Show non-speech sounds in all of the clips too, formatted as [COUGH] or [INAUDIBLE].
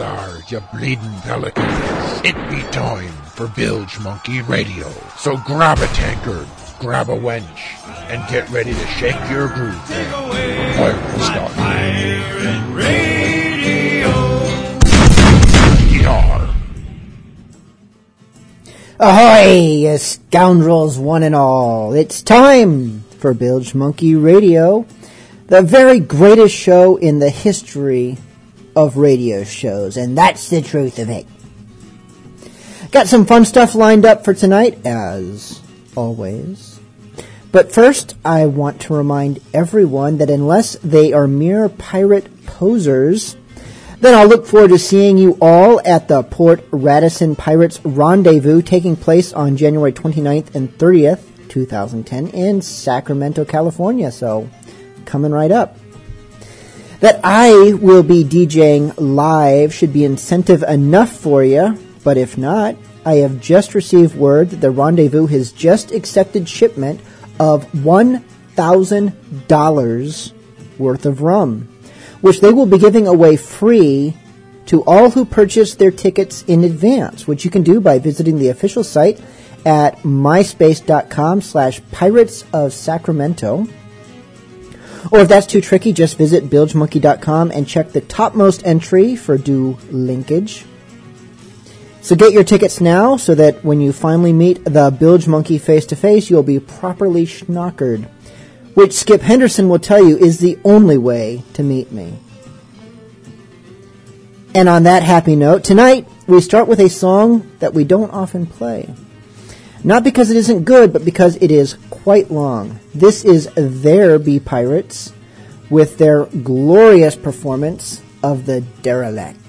Vastard, you bleeding pelicans. It be time for Bilge Monkey Radio. So grab a tankard, grab a wench, and get ready to shake your groove. Take away Pirate my start. Pirate Radio. Yar. Ahoy, you scoundrels one and all. It's time for Bilge Monkey Radio, the very greatest show in the history of radio shows, and that's the truth of it. Got some fun stuff lined up for tonight, as always. But first, I want to remind everyone that unless they are mere pirate posers, then I'll look forward to seeing you all at the Port Radisson Pirates Rendezvous taking place on January 29th and 30th, 2010 in Sacramento, California. So, coming right up. That I will be DJing live should be incentive enough for you, but if not, I have just received word that the Rendezvous has just accepted shipment of $1,000 worth of rum, which they will be giving away free to all who purchase their tickets in advance, which you can do by visiting the official site at myspace.com slash pirates of Sacramento Or if that's too tricky, just visit bilgemonkey.com and check the topmost entry for due linkage. So get your tickets now so that when you finally meet the Bilge Monkey face to face, you'll be properly schnockered. Which Skip Henderson will tell you is the only way to meet me. And on that happy note, tonight we start with a song that we don't often play. Not because it isn't good, but because it is quite long. This is There Be Pirates with their glorious performance of the Derelict.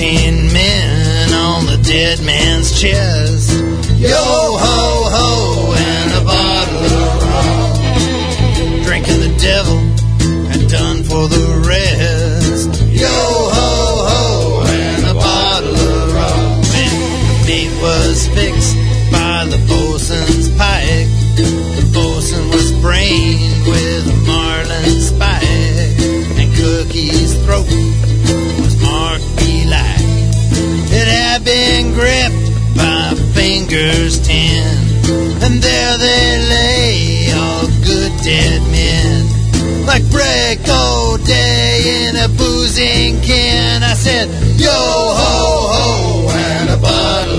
Fifteen men on the dead man's chest. Yo ho ho and a bottle of rum. Drinking the devil and done for the rest. Yo ho ho and a bottle of rum. When the meat was fixed gripped by fingers ten, and there they lay, all good dead men. Like break all day in a boozing can. I said, Yo ho ho, and a bottle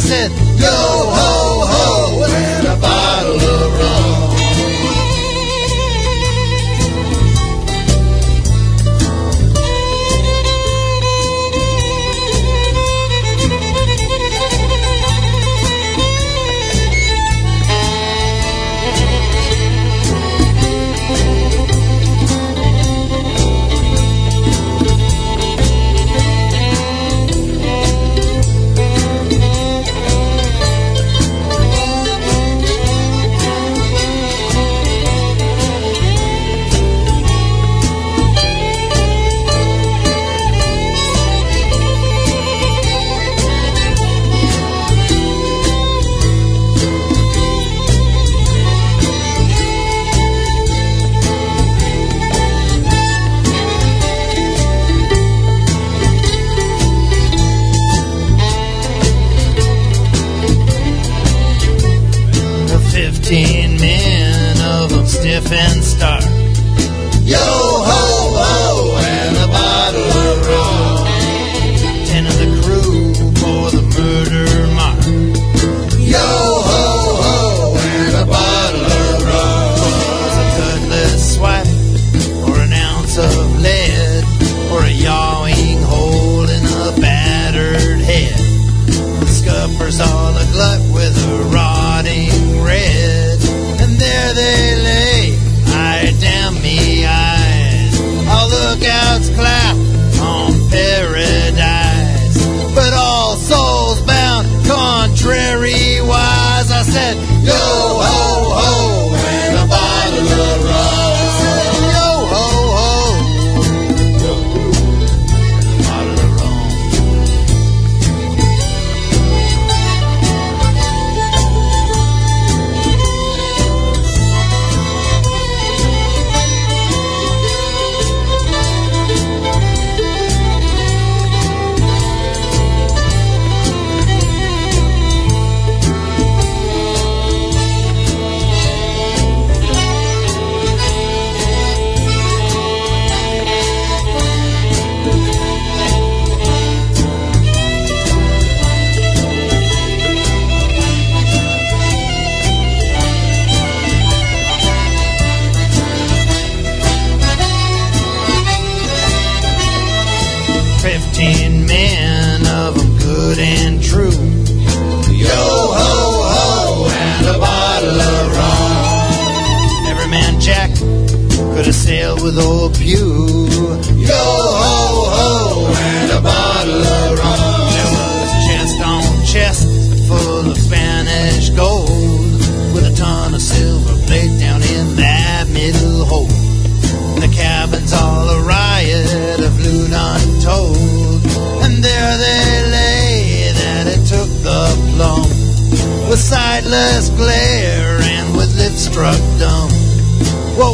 sunrise, I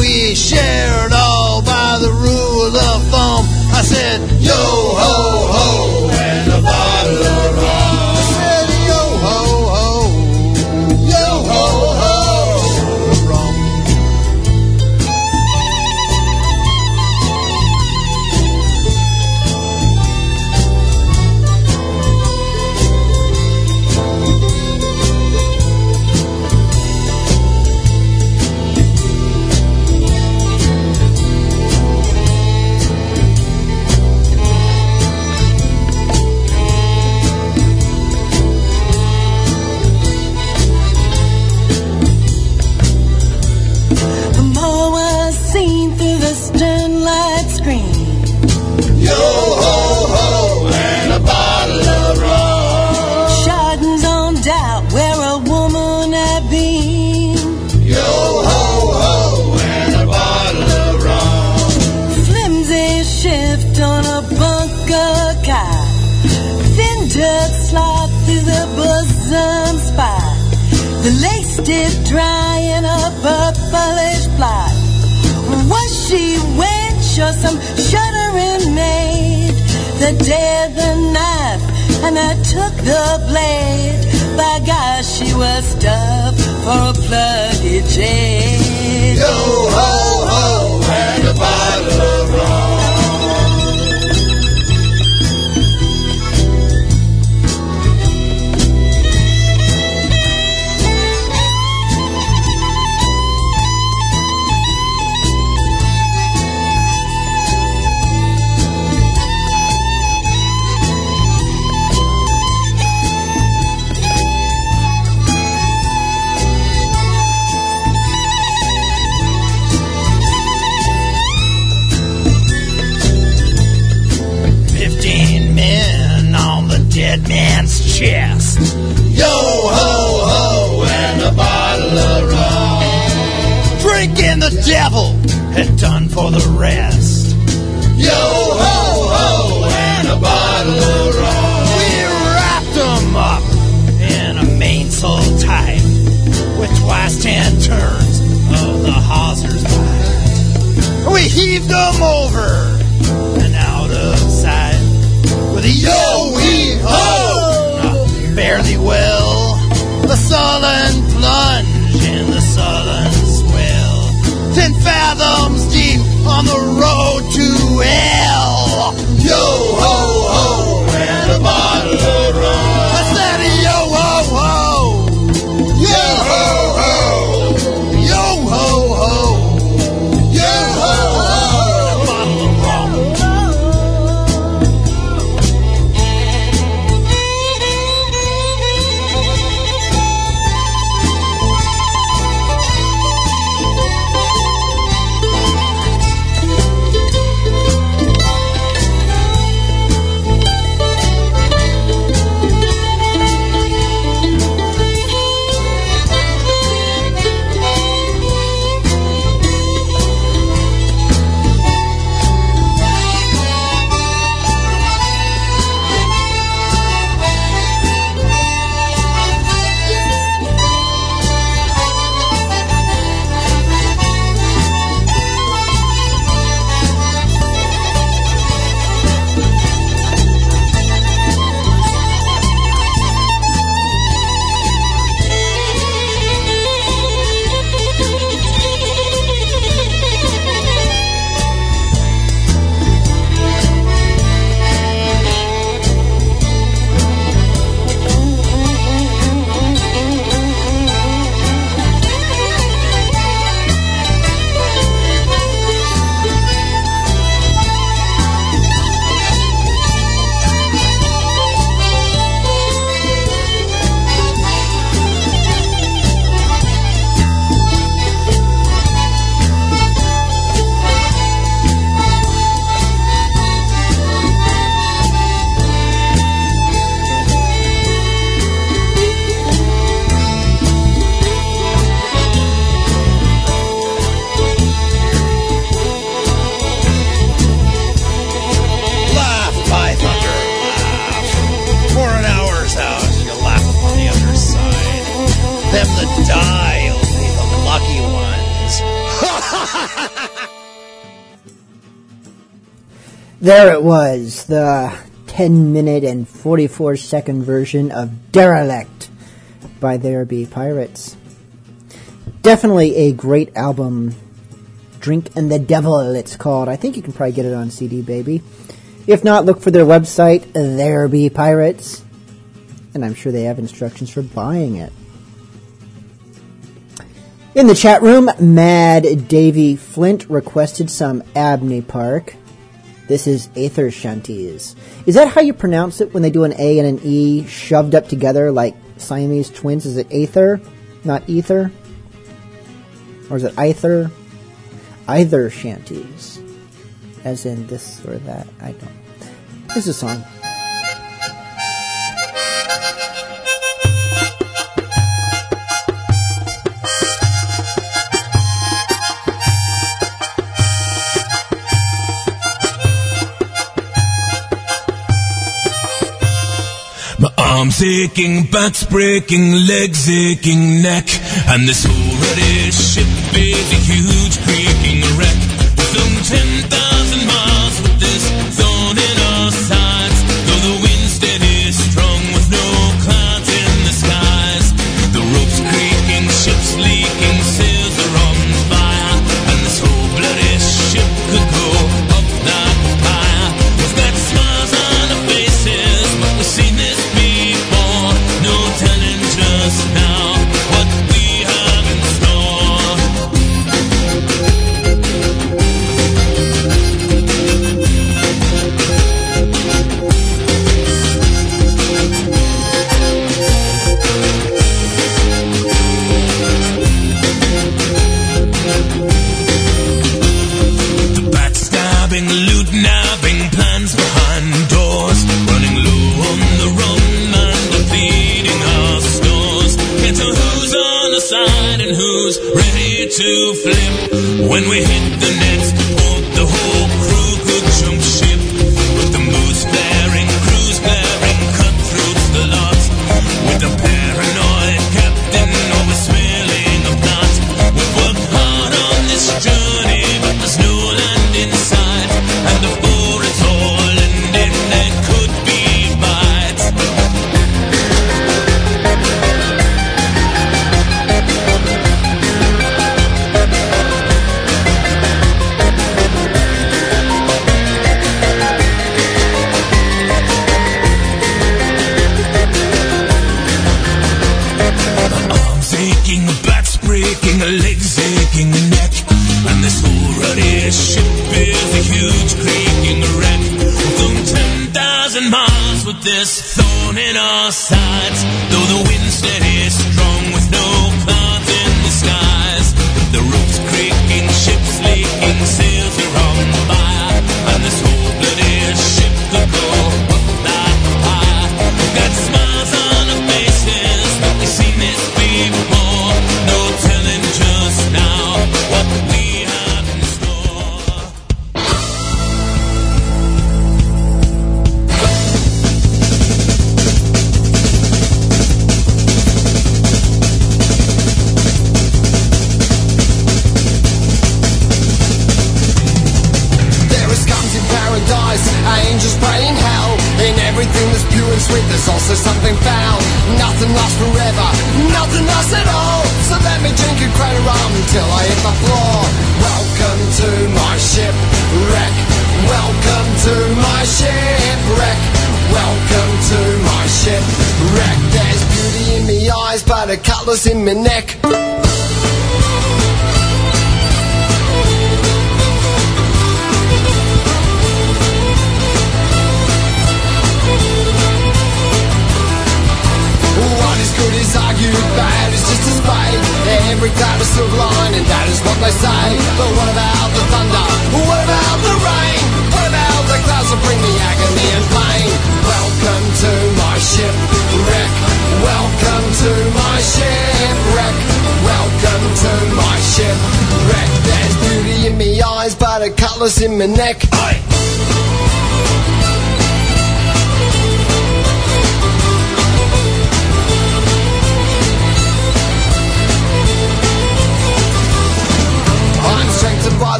we shared all by the rule of thumb. I said, yo ho. the 10 minute and 44 second version of Derelict by There Be Pirates. Definitely a great album. Drink and the Devil, it's called. I think you can probably get it on CD Baby. If not, look for their website, There Be Pirates. And I'm sure they have instructions for buying it. In the chat room, Mad Davy Flint requested some Abney Park. This is Aether Shanties. Is that how you pronounce it when they do an A and an E shoved up together like Siamese twins? Is it Aether, not Ether? Or is it Either? Either Shanties. As in this or that. I don't. This is a song. Arms aching, backs breaking, legs aching, neck. And this whole already ship is a huge creaking wreck. Some 10,000 when we hit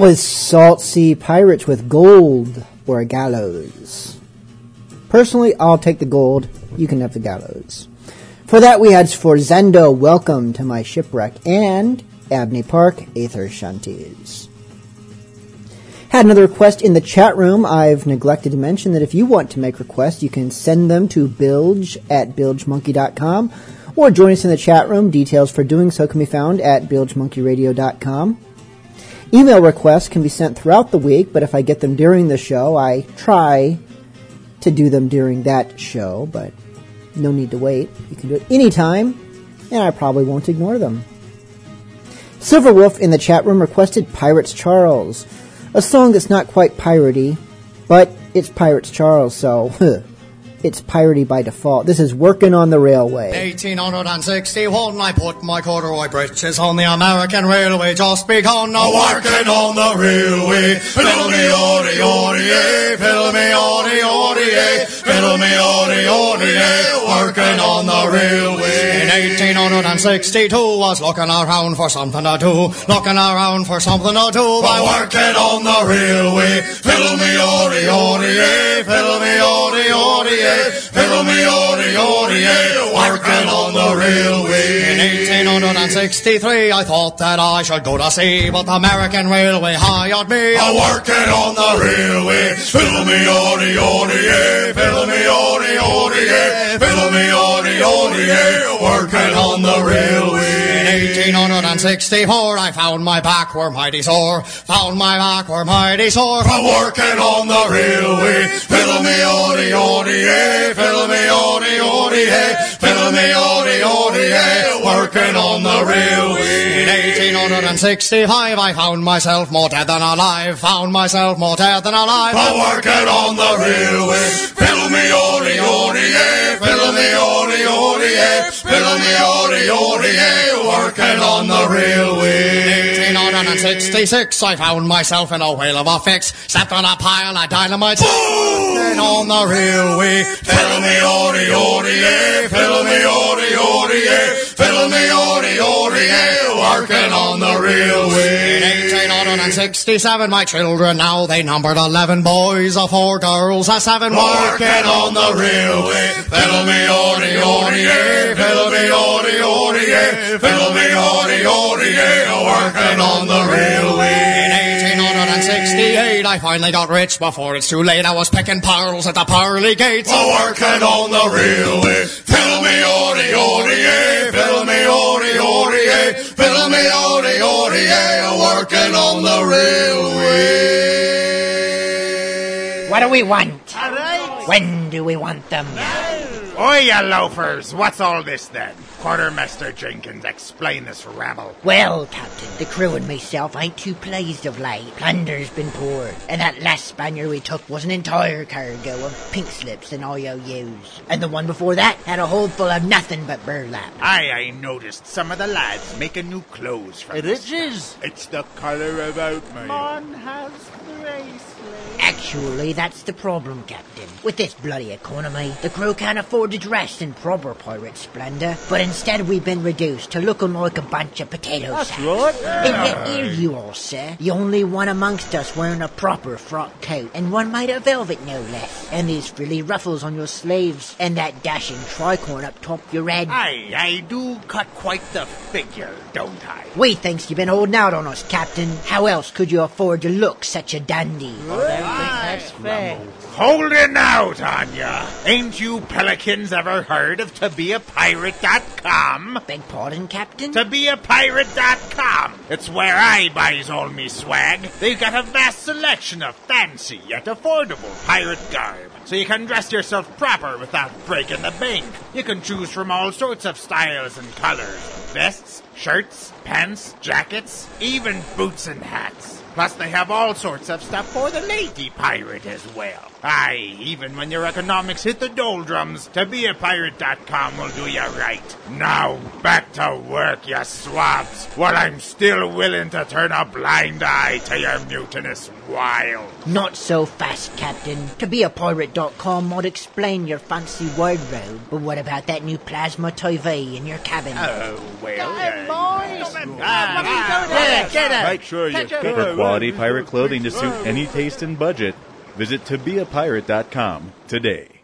That was Salt Sea Pirates with Gold or a gallows. Personally, I'll take the gold. You can have the gallows. For that, we had Sforzendo, Welcome to My Shipwreck, and Abney Park, Aether Shanties. Had another request in the chat room. I've neglected to mention that if you want to make requests, you can send them to bilge at bilgemonkey.com or join us in the chat room. Details for doing so can be found at bilgemonkeyradio.com. Email requests can be sent throughout the week, but if I get them during the show, I try to do them during that show, but no need to wait. You can do it anytime, and I probably won't ignore them. Silverwolf in the chat room requested Pirates Charles, a song that's not quite piratey, but it's Pirates Charles, so [LAUGHS] it's piratey by default. This is Working on the Railway. 1861, I put my corduroy breeches on the American Railway just begun. Now working on the railway. Fiddle me, ordy, ordy, eh. Fiddle me, ordy, ordy, eh. Fiddle me, ordy, ordy, eh. Working on the railway. In 1862, was looking around for something to do. Looking around for something to do by working on the railway. Fiddle me, ordy, ordy, eh. Fiddle me, ordy, ordy, eh. Fiddle me, ordy, eh. Working on the railway. In 1863, I thought that I should go to sea, but the American Railway hired me. I'm working on the railway. Fiddle me, ordy, ordy, eh. Fiddle me, ordy, ordy, eh. Fiddle me, ordy, ordy, eh. Working on the railway. In 1864, I found my back were mighty sore. Found my back were mighty sore. From working on the railway. Fiddle me, ordy, ordy, eh. Fiddle me, ordy, ordy, eh. Fiddle me, ordy, ordy, eh. Working on the railway. In 1865, I found myself more dead than alive. Found myself more dead than alive. From working on the railway. Fiddle me, ordy, ordy, eh. Fiddle me, ordy, me, ordy, ordy, eh. Working on the railway. In 1866, I found myself in a whale of a fix. Stepped on a pile of dynamite. Working on the railway. Fiddle me, ordy, eh. Fiddle me, ordy, eh. Fiddle me. Working on the railway. In 1867, my children now they numbered 11 boys, a four girls, a seven. Working on the railway. Fiddle me, ordy, ordy, eh. Fiddle me, ordy, ordy, eh. Fiddle me, ordy, ordy, eh. Working on the railway. In 1868, I finally got rich before it's too late. I was picking pearls at the pearly gates. Working on the railway. Fiddle me, ordy, ordy, eh. Fiddle me, ordy, ordy, eh. Fiddle me, ordy, ordy, eh. Working on the railway. What do we want? All right. When do we want them? You loafers! What's all this then? Quartermaster Jenkins, explain this rabble. Well, Captain, the crew and myself ain't too pleased of late. Plunder's been poured, and that last Spaniard we took was an entire cargo of pink slips and IOUs. And the one before that had a hold full of nothing but burlap. I, I noticed some of the lads making new clothes from this is. It's the colour about me. has bracelet. Actually, that's the problem, Captain. With this bloody economy, the crew can't afford to dress in proper pirate splendor, but instead we've been reduced to looking like a bunch of potato That's sacks. right. And yet here you are, sir. The only one amongst us wearing a proper frock coat, and one made of velvet no less. And these frilly ruffles on your sleeves, and that dashing tricorn up top your head. Aye, I do cut quite the figure, don't I? We thinks you've been holding out on us, Captain. How else could you afford to look such a dandy? Oh, that's fair. Holding out on ya. Ain't you pelicans ever heard of tobeapirate.com? Beg pardon, Captain? ToBeAPirate.com. It's where I buys all me swag. They've got a vast selection of fancy yet affordable pirate garb. So you can dress yourself proper without breaking the bank. You can choose from all sorts of styles and colors. Vests, shirts, pants, jackets, even boots and hats. Plus they have all sorts of stuff for the lady pirate as well. Aye, even when your economics hit the doldrums, ToBeAPirate.com will do you right. Now, back to work, you swabs, while I'm still willing to turn a blind eye to your mutinous wiles. Not so fast, Captain. To be a pirate.com might explain your fancy wardrobe, but what about that new plasma TV in your cabin? Oh, well, Hey, uh, boys. Ah, Get it, get it. Make sure you Catch get it. For quality pirate clothing to suit any taste and budget, Visit tobeapirate.com today.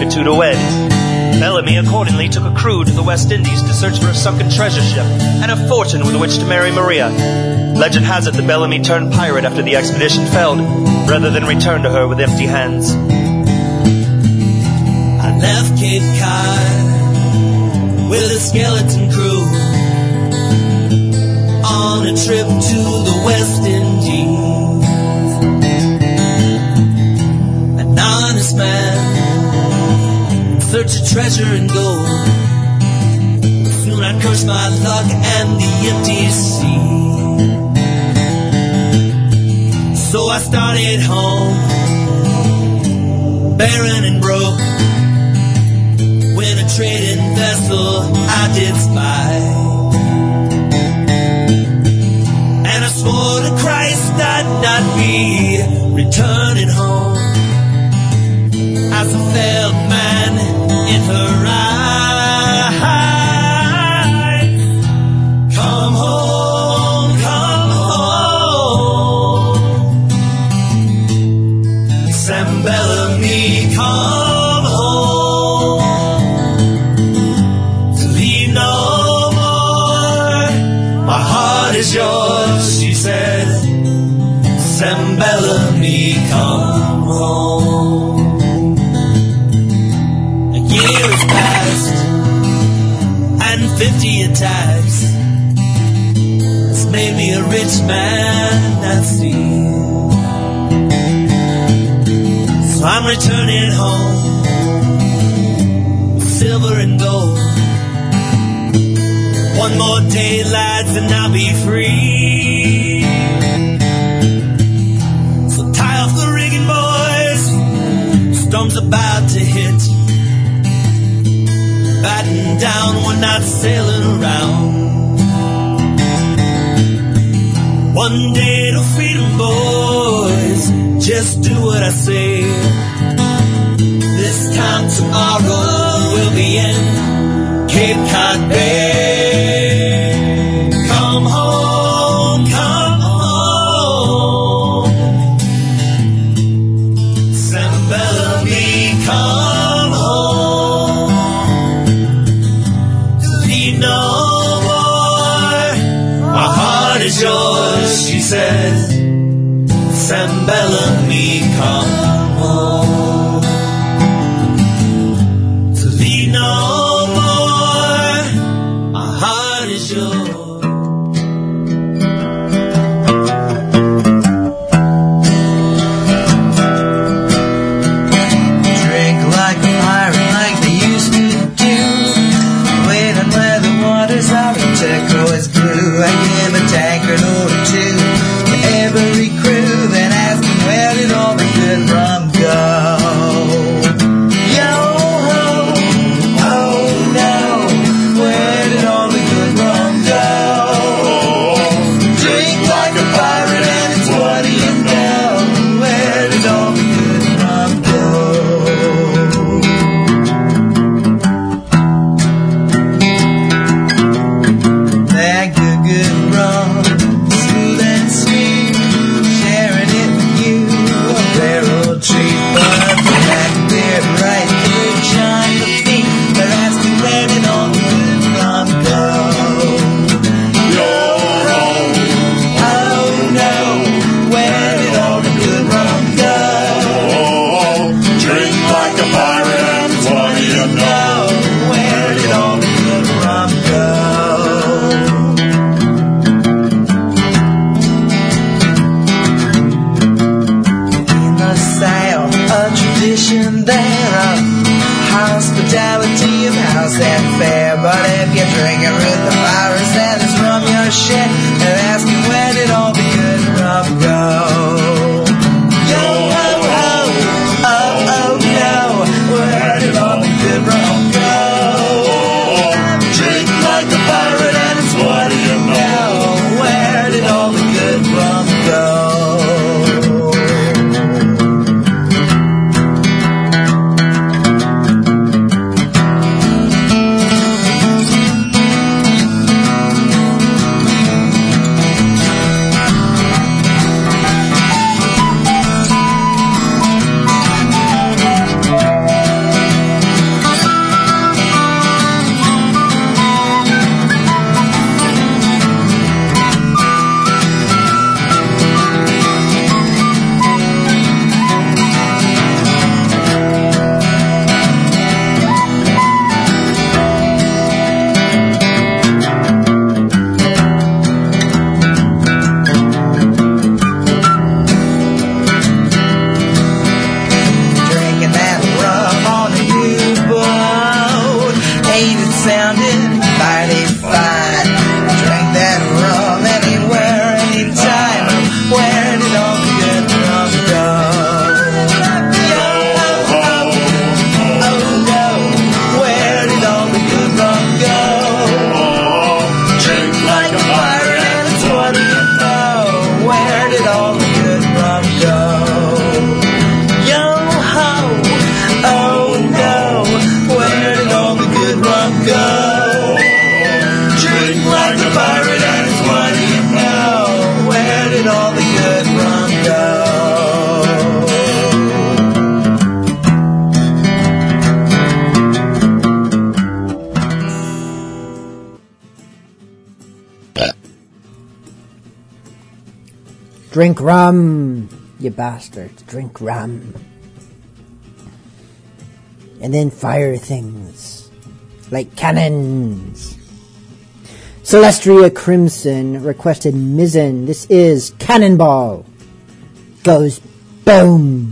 magnitude away. Bellamy accordingly took a crew to the West Indies to search for a sunken treasure ship and a fortune with which to marry Maria. Legend has it that Bellamy turned pirate after the expedition failed, rather than return to her with empty hands. I left Cape Cod with a skeleton crew on a trip to the West Indies. search of treasure and gold. Soon I curse my luck and the empty sea. So I started home, barren and broke. When a trading vessel I did spy. And I swore to Christ I'd not be returning home. As a failed man it's a ride. Drink rum, you bastards. Drink rum. And then fire things. Like cannons. Celestria Crimson requested Mizzen. This is Cannonball. Goes boom.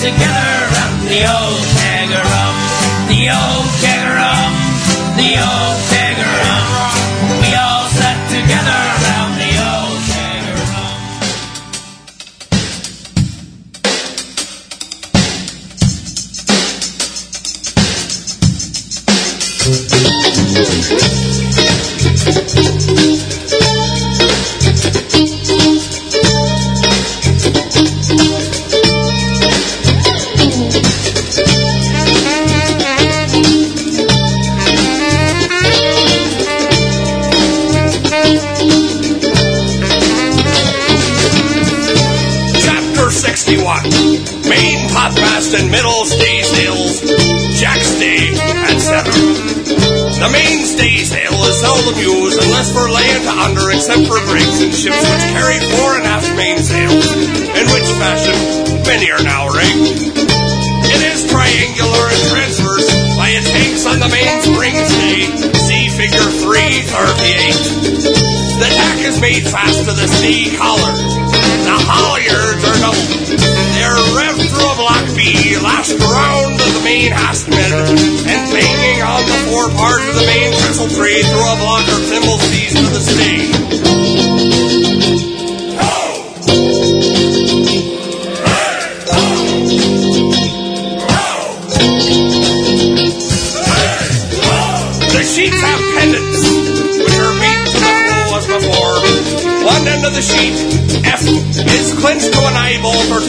together at the old keg The old keg The old keg Or pardon the main trestle tree through a blocker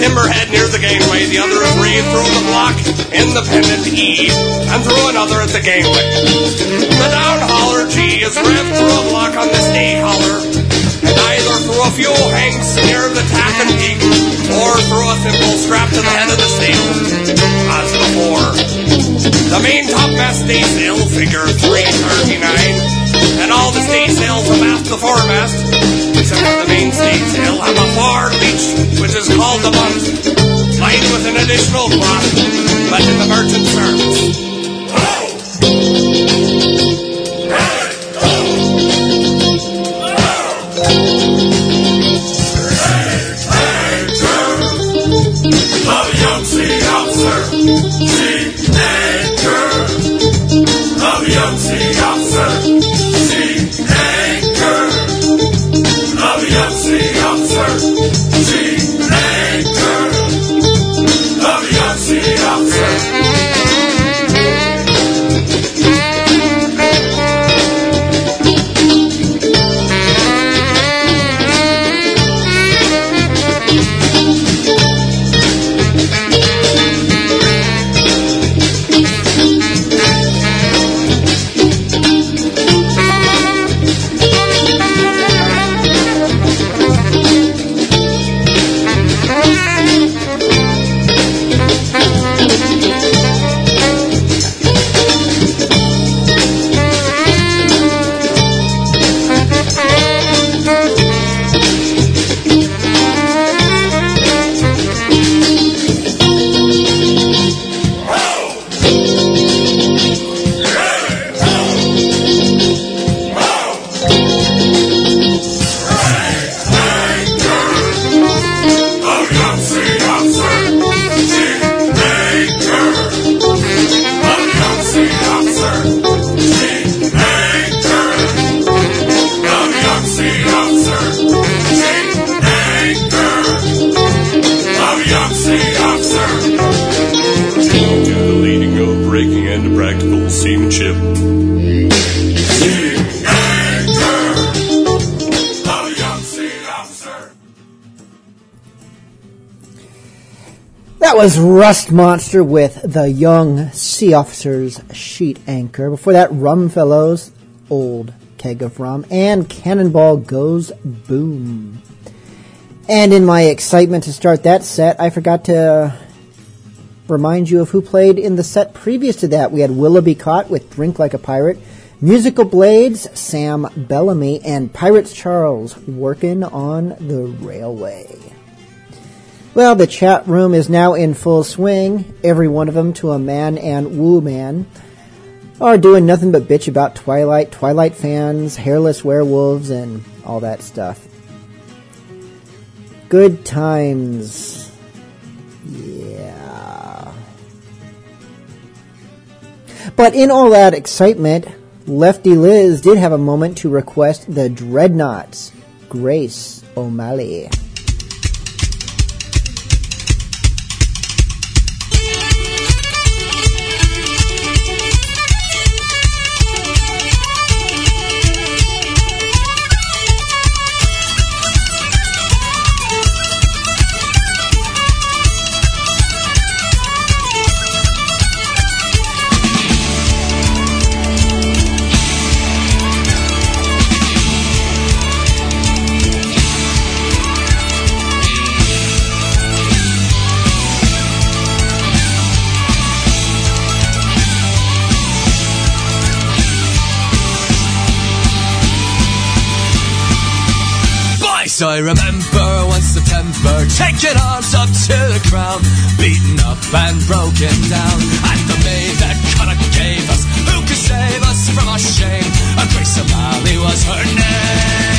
timberhead near the gangway. The other is reeved through the block in the pendant E, and through another at the gangway. The downhauler G is ripped through a block on this D holler, and either throw a few hanks near the tap and peak, or through a thimble strapped to the head of the sail, as before. The main topmast staysail, figure 339. And all the staysails abaft the foremast, except the main staysail, have a far leech which is called the month, lined with an additional clock, but in the merchant service. Was Rust Monster with the Young Sea Officer's Sheet Anchor. Before that, Rum Fellows, Old Keg of Rum, and Cannonball Goes Boom. And in my excitement to start that set, I forgot to remind you of who played in the set previous to that. We had Willoughby Cott with Drink Like a Pirate, Musical Blades, Sam Bellamy, and Pirates Charles working on the railway. Well, the chat room is now in full swing. Every one of them, to a man and woo man, are doing nothing but bitch about Twilight, Twilight fans, hairless werewolves, and all that stuff. Good times. Yeah. But in all that excitement, Lefty Liz did have a moment to request the Dreadnoughts, Grace O'Malley. I remember one September taking arms up to the ground, beaten up and broken down. And the maid that Connacht gave us, who could save us from our shame? And Grace O'Malley was her name.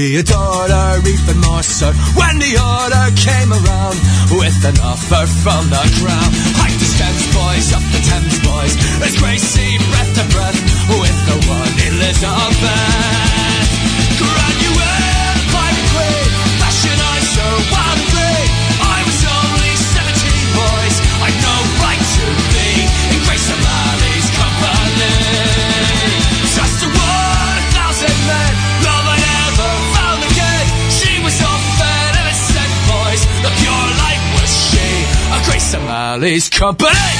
We adored her even more so when the order came around with an offer from the ground. Hike the boys, up the Thames, boys. Company.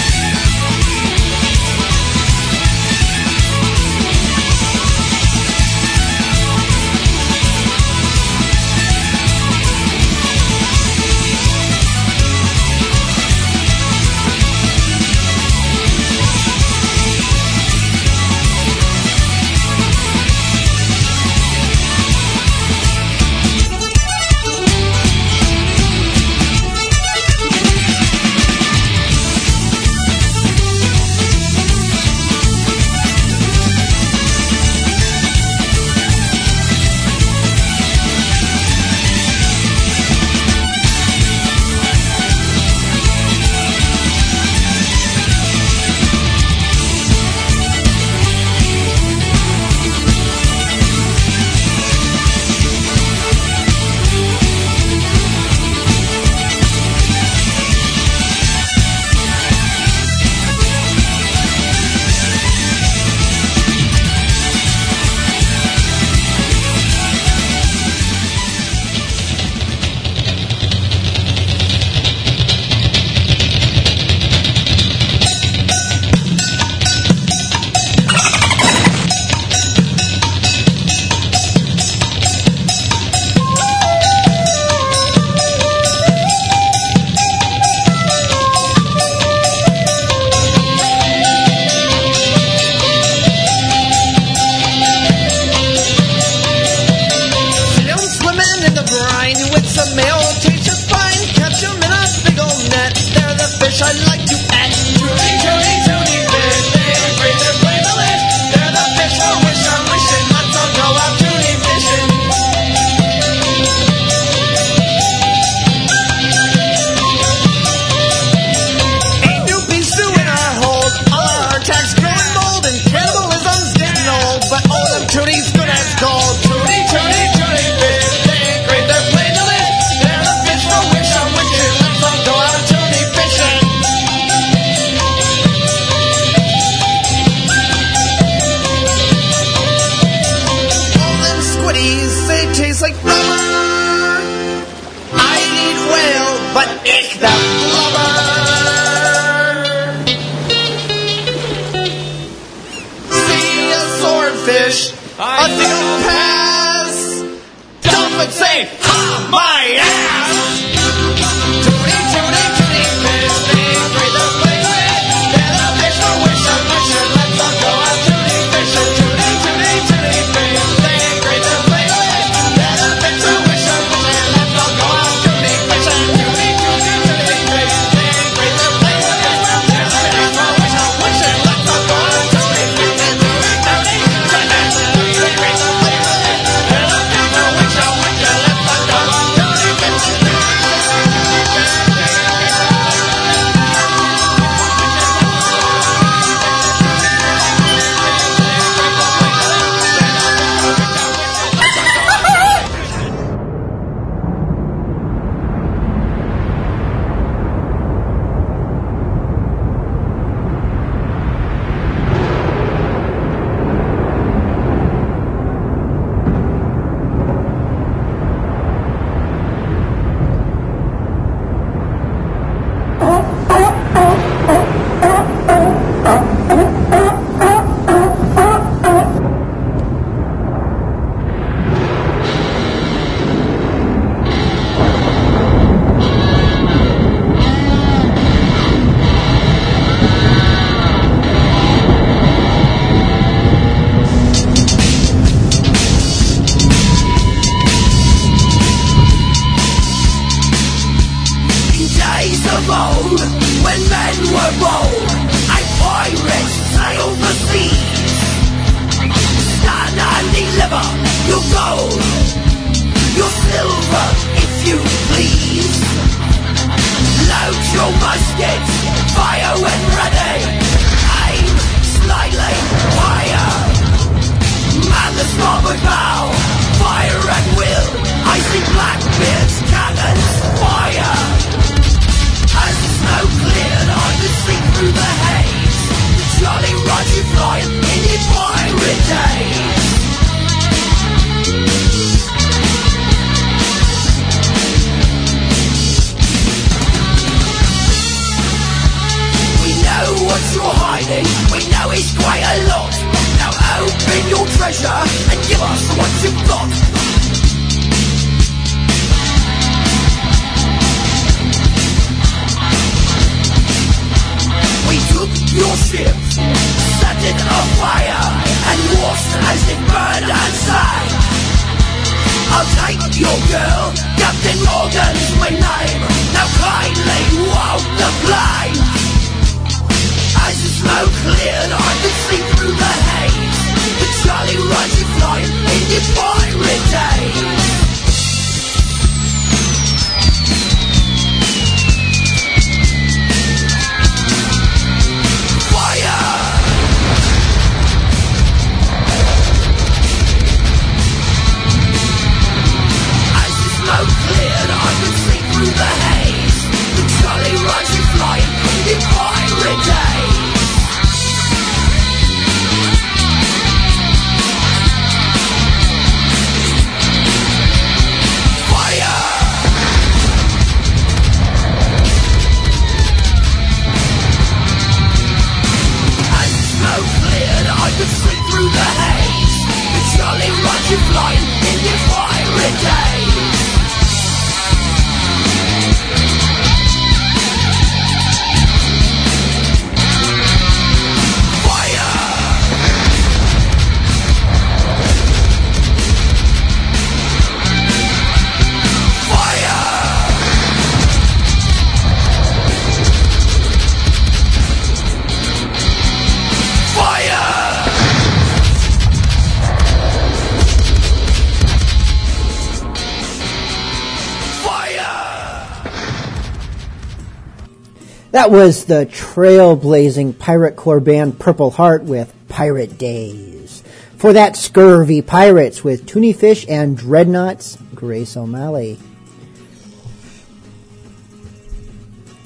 That was the trailblazing pirate corps band Purple Heart with Pirate Days. For that, Scurvy Pirates with Toonie Fish and Dreadnoughts, Grace O'Malley.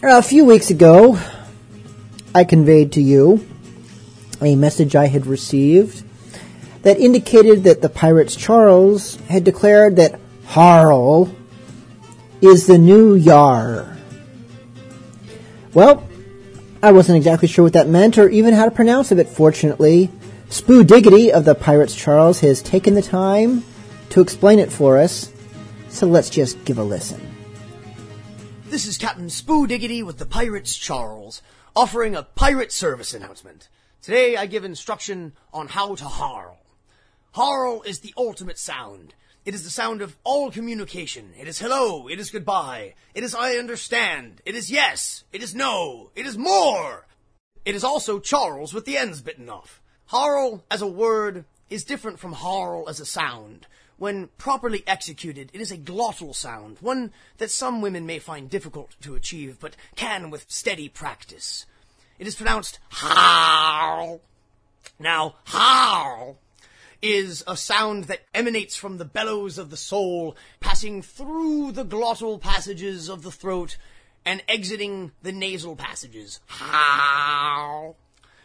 A few weeks ago, I conveyed to you a message I had received that indicated that the Pirates Charles had declared that Harl is the new Yar. Well, I wasn't exactly sure what that meant or even how to pronounce it, but fortunately, Spoo Diggity of the Pirates Charles has taken the time to explain it for us, so let's just give a listen. This is Captain Spoo Diggity with the Pirates Charles, offering a pirate service announcement. Today I give instruction on how to harl. Harl is the ultimate sound. It is the sound of all communication. It is hello, it is goodbye, it is I understand, it is yes, it is no, it is more. It is also Charles with the ends bitten off. Harl as a word is different from harl as a sound. When properly executed, it is a glottal sound, one that some women may find difficult to achieve, but can with steady practice. It is pronounced harl. Now, harl is a sound that emanates from the bellows of the soul, passing through the glottal passages of the throat and exiting the nasal passages. Harl.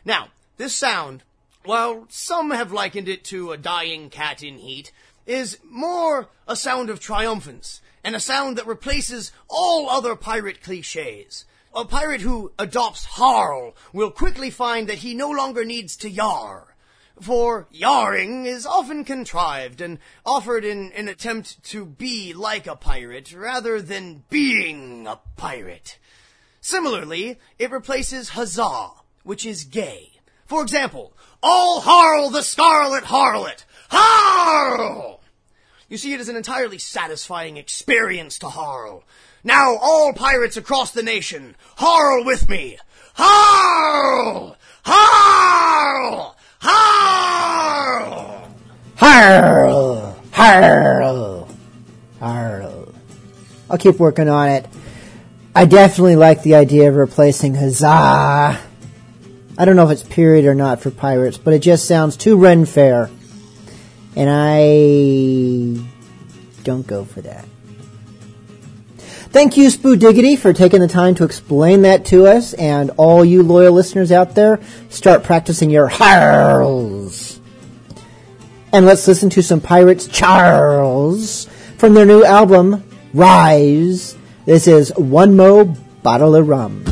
Now, this sound, while some have likened it to a dying cat in heat, is more a sound of triumphance and a sound that replaces all other pirate cliches. A pirate who adopts Harl will quickly find that he no longer needs to yar. For yarring is often contrived and offered in an attempt to be like a pirate rather than being a pirate. Similarly, it replaces huzzah, which is gay. For example, all Harl the Scarlet Harlot! Harl! You see, it is an entirely satisfying experience to Harl. Now, all pirates across the nation, Harl with me! Harl! Harl! Harl! Harl! Harl! Harl. I'll keep working on it. I definitely like the idea of replacing huzzah. I don't know if it's period or not for pirates, but it just sounds too Ren fair. And I don't go for that. Thank you, Spoo Diggity, for taking the time to explain that to us. And all you loyal listeners out there, start practicing your harls. And let's listen to some Pirates Charles from their new album, Rise. This is One Mo Bottle of Rum.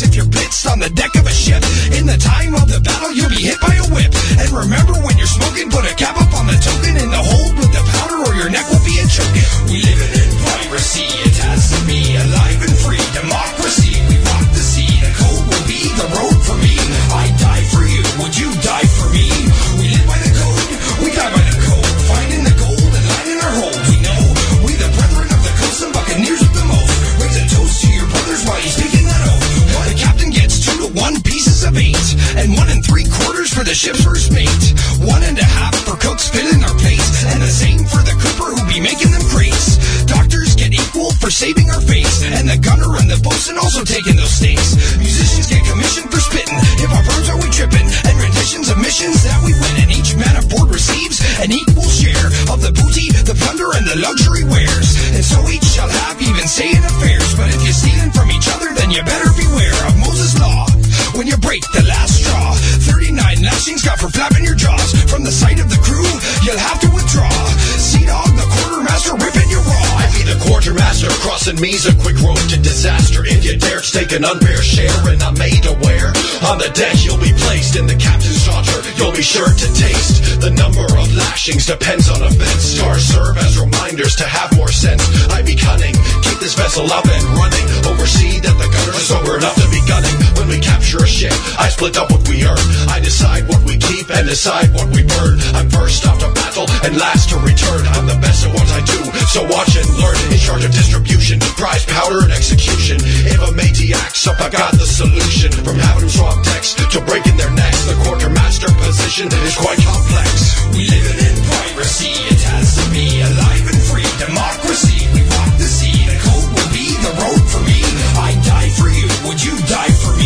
If you're blitzed on the deck of a ship, in the time of the battle, you'll be hit by a whip. And remember when you're smoking, put a cap up on the token the ship's first mate. One and a half for cooks filling our plates, and the same for the cooper who be making them crates. Doctors get equal for saving our face, and the gunner and the bosun also taking those stakes. Musicians get commissioned for spitting. Hip hop rhymes are we tripping, and renditions of missions that we win, and each man aboard receives an equal share of the booty, the plunder, and the luxury wares. And so each shall have even say in affairs. But if you're stealing from each other, then you better beware of Moses' law. When you break the last for flapping your jaws. From the sight of the crew, you'll have to withdraw. Sea dog, the quartermaster, ripping you raw. I be the quartermaster, crossing me's a quick road to disaster. If you dare take an unfair share, and I'm made aware. On the deck, you'll be placed in the captain's You'll be sure to taste. The number of lashings depends on events. Stars serve as reminders to have more sense. I be cunning, keep this vessel up and running. Oversee that the gunners are sober enough to be gunning. When we capture a ship, I split up what we earn. I decide what we keep and decide what we burn. I'm first off to battle and last to return. I'm the best at what I do, so watch and learn. In charge of distribution, prize powder and execution. If a matey acts up, I got the solution. From having swap decks to breaking their necks, the quartermaster position is quite complex. We live in piracy, it has to be alive and free. Democracy, we rock the sea. The code will be the road for me. I die for you, would you die for me?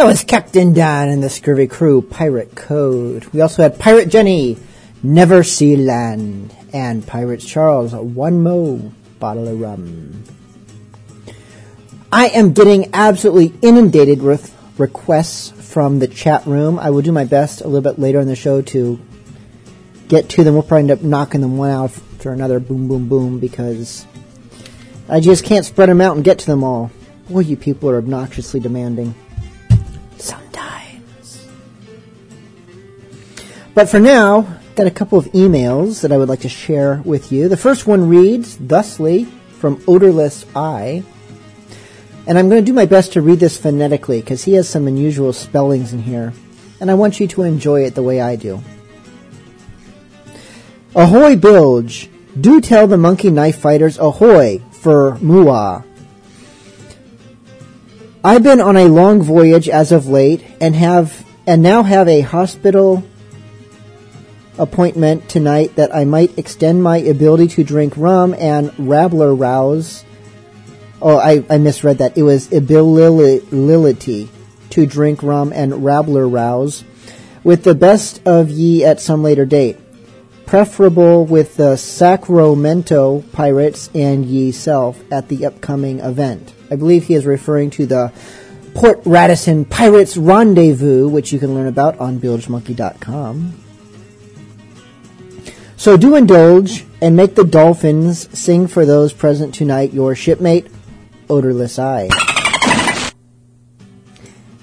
That was Captain Dan and the Scurvy Crew Pirate Code. We also had Pirate Jenny, Never See Land, and Pirates Charles, One Mo Bottle of Rum. I am getting absolutely inundated with requests from the chat room. I will do my best a little bit later in the show to get to them. We'll probably end up knocking them one out after another, boom, boom, boom, because I just can't spread them out and get to them all. Boy, you people are obnoxiously demanding. Sometimes. But for now, got a couple of emails that I would like to share with you. The first one reads thusly from Odorless Eye. And I'm going to do my best to read this phonetically because he has some unusual spellings in here. And I want you to enjoy it the way I do. Ahoy Bilge! Do tell the monkey knife fighters ahoy for Muah. I've been on a long voyage as of late and have and now have a hospital appointment tonight that I might extend my ability to drink rum and rabbler rouse. Oh, I, I misread that. It was ability to drink rum and rabbler rouse with the best of ye at some later date. Preferable with the Sacramento Pirates and ye self at the upcoming event. I believe he is referring to the Port Radisson Pirates Rendezvous, which you can learn about on BilgeMonkey.com. So do indulge and make the dolphins sing for those present tonight your shipmate, Odorless Eye.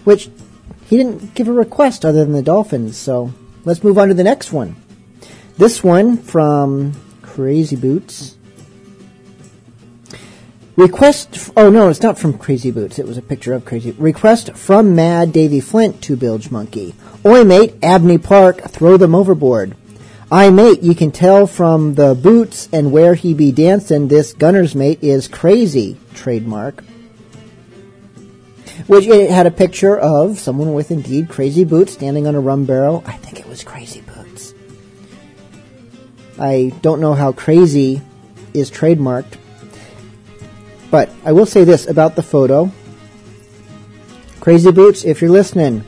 Which he didn't give a request other than the dolphins, so let's move on to the next one. This one from Crazy Boots. Request. Oh no, it's not from Crazy Boots. It was a picture of Crazy. Request from Mad Davy Flint to Bilge Monkey. Oi mate, Abney Park, throw them overboard. I mate, you can tell from the boots and where he be dancing. This gunner's mate is crazy. Trademark. Which it had a picture of someone with indeed crazy boots standing on a rum barrel. I think it was Crazy Boots. I don't know how crazy is trademarked, but I will say this about the photo. Crazy Boots, if you're listening,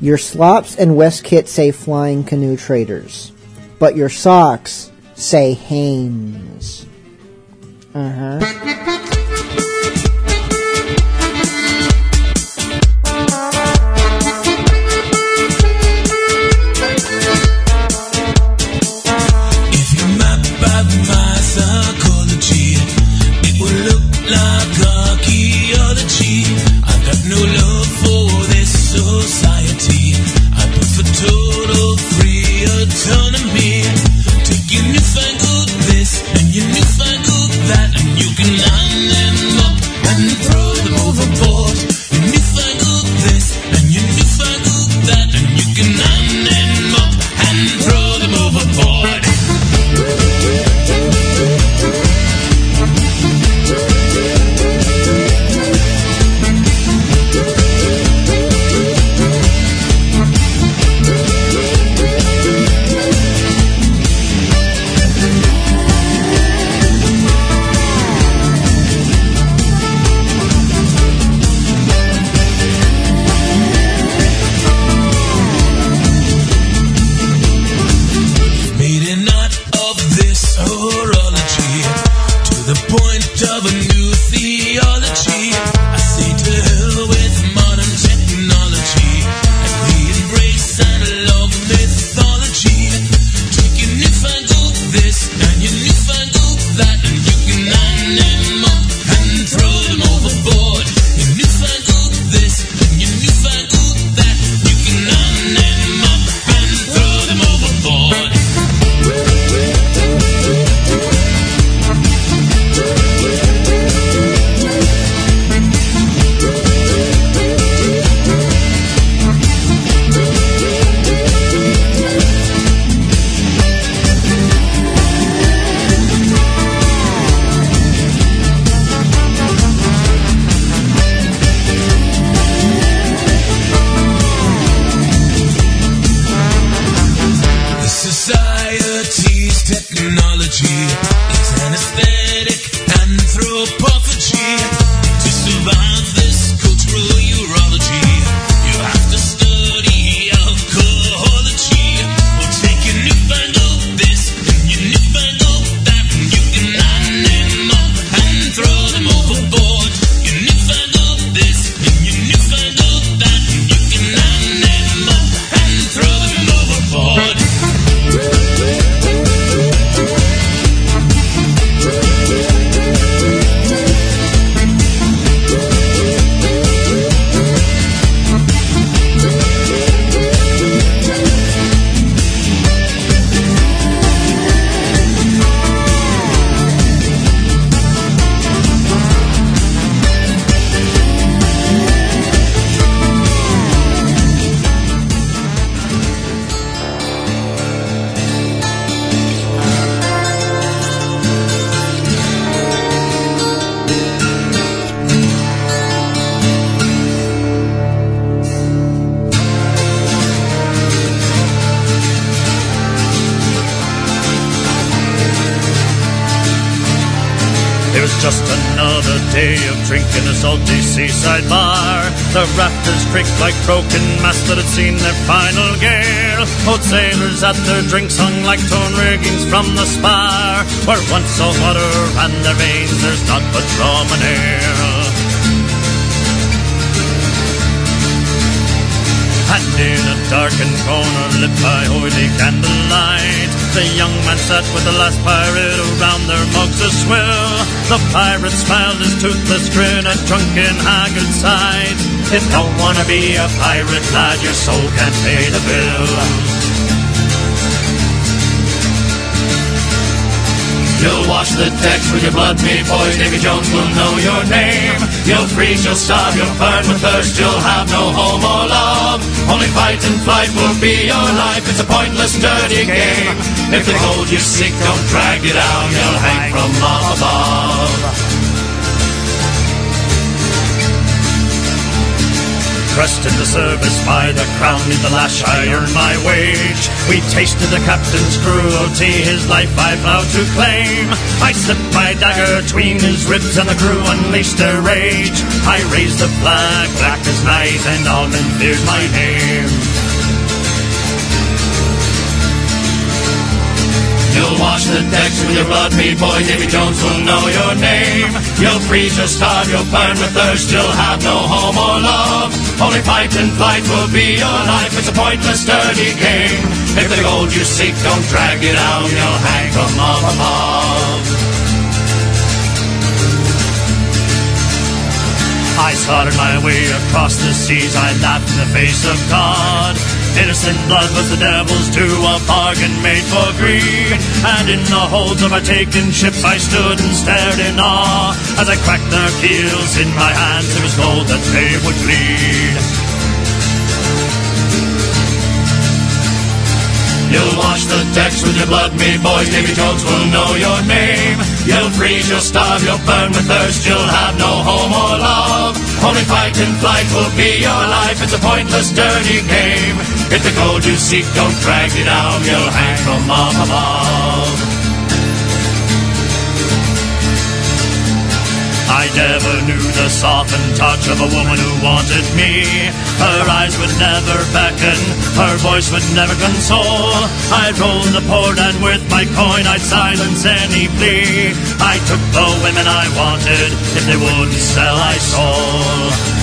your slops and weskit say Flying Canoe Traders, but your socks say Hanes. Uh huh. Take your newfangled creaked like broken masts that had seen their final gale. Old sailors at their drinks hung like torn riggings from the spar. Where once salt water ran their veins, there's not but rum and ale. And in a darkened corner lit by oily candlelight, the young man sat with the last pirate around their mugs of swill. The pirate smiled his toothless grin at drunken haggard sight. If you don't wanna be a pirate, lad, your soul can't pay the bill. You'll wash the decks with your blood, me boys. Davy Jones will know your name. You'll freeze, you'll starve, you'll burn with thirst. You'll have no home or love. Only fight and flight will be your life. It's a pointless, dirty game. If they hold you sick, don't drag you down. You'll hang from above. Trusted the service by the crown in the lash I earn my wage. We tasted the captain's cruelty, his life I vowed to claim. I slipped my dagger between his ribs and the crew unleashed their rage. I raised the flag black as night and all men feared my name. You'll wash the decks with your blood, me boy. Davy Jones will know your name. You'll freeze, you'll starve, you'll burn with thirst. You'll have no home or love. Only fight and flight will be your life. It's a pointless, dirty game. If the gold you seek don't drag you down, you'll hang from up above. I slaughtered my way across the seas. I laughed in the face of God. Innocent blood was the devil's due, a bargain made for greed. And in the holds of our taken ships, I stood and stared in awe. As I cracked their keels in my hands, it was gold that they would bleed. You'll wash the decks with your blood, me boys. Davy Jones will know your name. You'll freeze, you'll starve, you'll burn with thirst. You'll have no home or love. Only fight and flight will be your life. It's a pointless, dirty game. If the gold you seek don't drag you down, you'll hang from up above. I never knew the softened touch of a woman who wanted me. Her eyes would never beckon, her voice would never console. I'd roll the port and with my coin I'd silence any plea. I took the women I wanted, if they wouldn't sell I sold.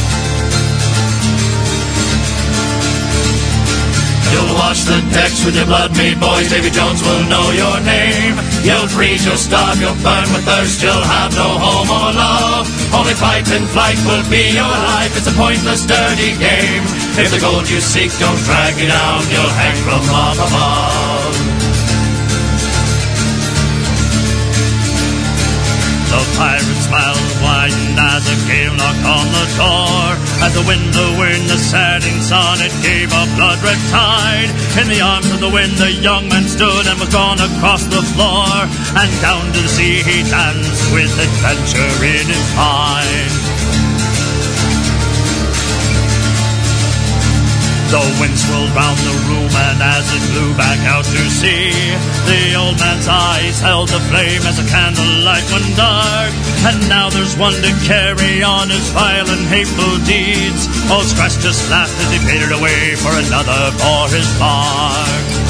You'll wash the decks with your blood, me boys. Davy Jones will know your name. You'll freeze, you'll starve, you'll burn with thirst. You'll have no home or love. Only fight and flight will be your life. It's a pointless, dirty game. If the gold you seek don't drag you down, you'll hang from up above. The pirate smiled widened as a gale knocked on the door. As the wind blew in the setting sun, it gave a blood red tide. In the arms of the wind, the young man stood and was drawn across the floor. And down to the sea he danced with adventure in his mind. The wind swirled round the room, and as it blew back out to sea, the old man's eyes held the flame as the candlelight went dark. And now there's one to carry on his vile and hateful deeds. Old Scratch just laughed as he faded away for another for his mark.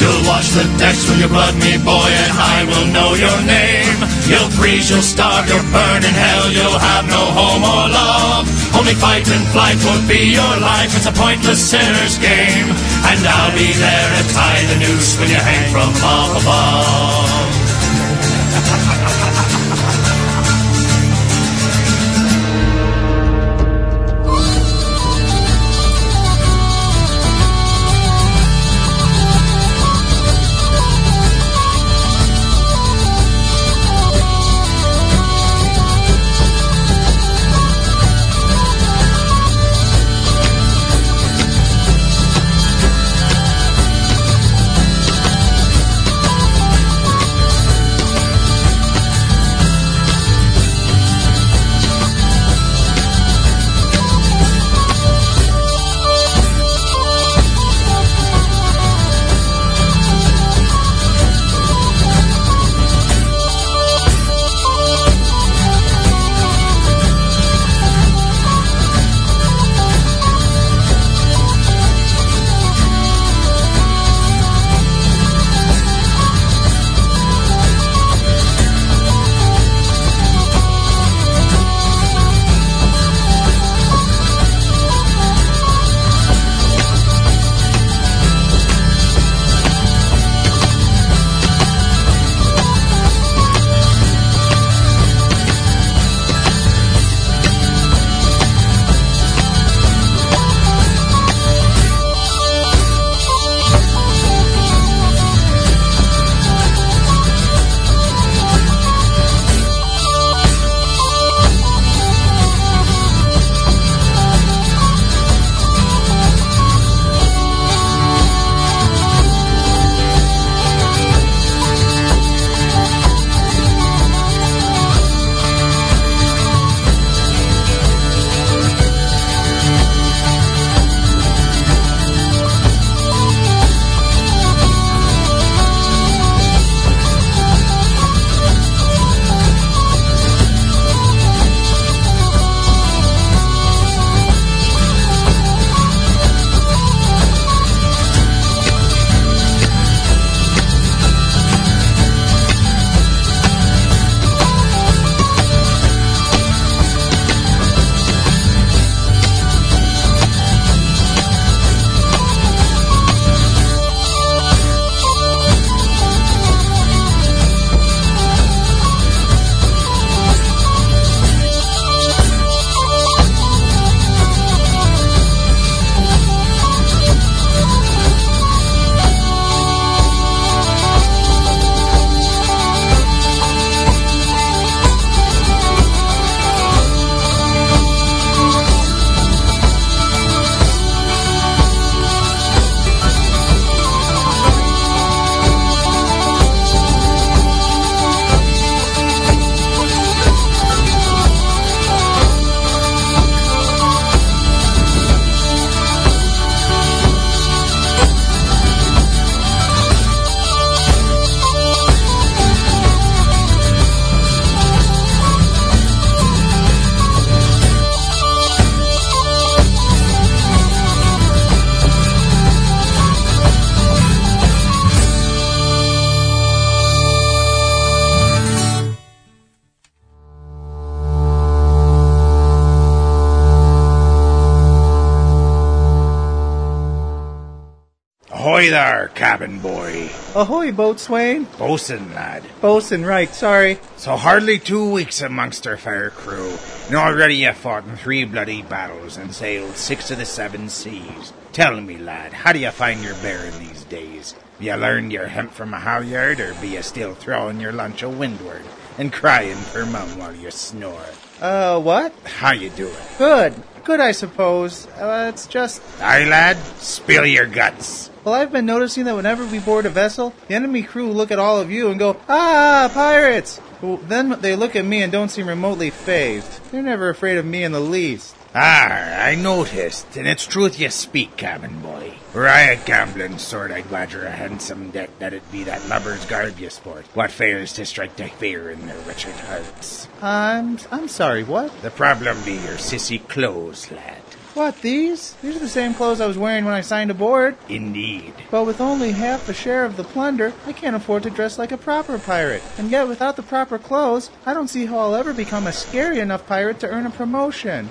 You'll wash the decks with your blood, me boy, and I will know your name. You'll freeze, you'll starve, you'll burn in hell, you'll have no home or love. Only fight and flight will be your life, it's a pointless sinner's game. And I'll be there to tie the noose when you hang from up above. Ahoy, boatswain. Bosun, lad. Bosun, right, sorry. So hardly two weeks amongst our fair crew, and already you fought in three bloody battles and sailed six of the seven seas. Tell me, lad, how do you find your bearing these days? You learned your hemp from a halyard, or be you still throwing your lunch a windward and crying for mum while you snore? Uh, what? How you doing? Good. Good, I suppose. Uh, it's just. Aye, lad, spill your guts. Well, I've been noticing that whenever we board a vessel, the enemy crew look at all of you and go, Ah, pirates! Well, then they look at me and don't seem remotely phased. They're never afraid of me in the least. Ah, I noticed, and it's truth you speak, cabin boy. Were I a gambling sort, I'd wager a handsome debt that it be that lubber's garb you sport. What fails to strike the fear in their wretched hearts? I'm I'm sorry. What? The problem be your sissy clothes, lad. What? These? These are the same clothes I was wearing when I signed aboard. Indeed. But with only half a share of the plunder, I can't afford to dress like a proper pirate. And yet, without the proper clothes, I don't see how I'll ever become a scary enough pirate to earn a promotion.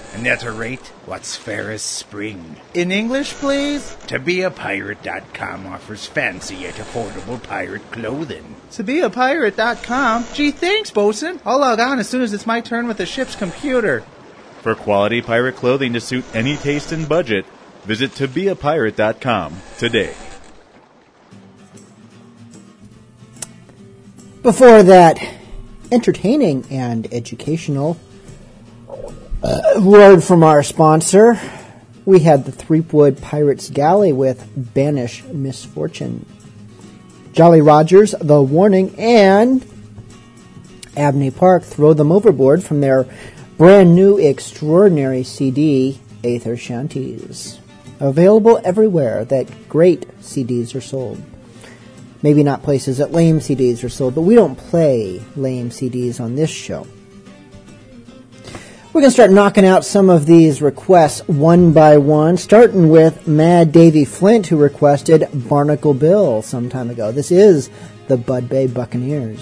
and at a rate what's fair as spring. In English, please? ToBeAPirate.com offers fancy yet affordable pirate clothing. ToBeAPirate.com? Gee, thanks, bosun. I'll log on as soon as it's my turn with the ship's computer. For quality pirate clothing to suit any taste and budget, visit tobeapirate.com today. Before that, entertaining and educational uh, word from our sponsor, we had the Threepwood Pirates Galley with Banish Misfortune. Jolly Rogers, The Warning, and Abney Park throw them overboard from their brand new extraordinary CD, Aether Shanties. Available everywhere that great CDs are sold. Maybe not places that lame CDs are sold, but we don't play lame CDs on this show. We're going to start knocking out some of these requests one by one, starting with Mad Davy Flint, who requested Barnacle Bill some time ago. This is the Bud Bay Buccaneers.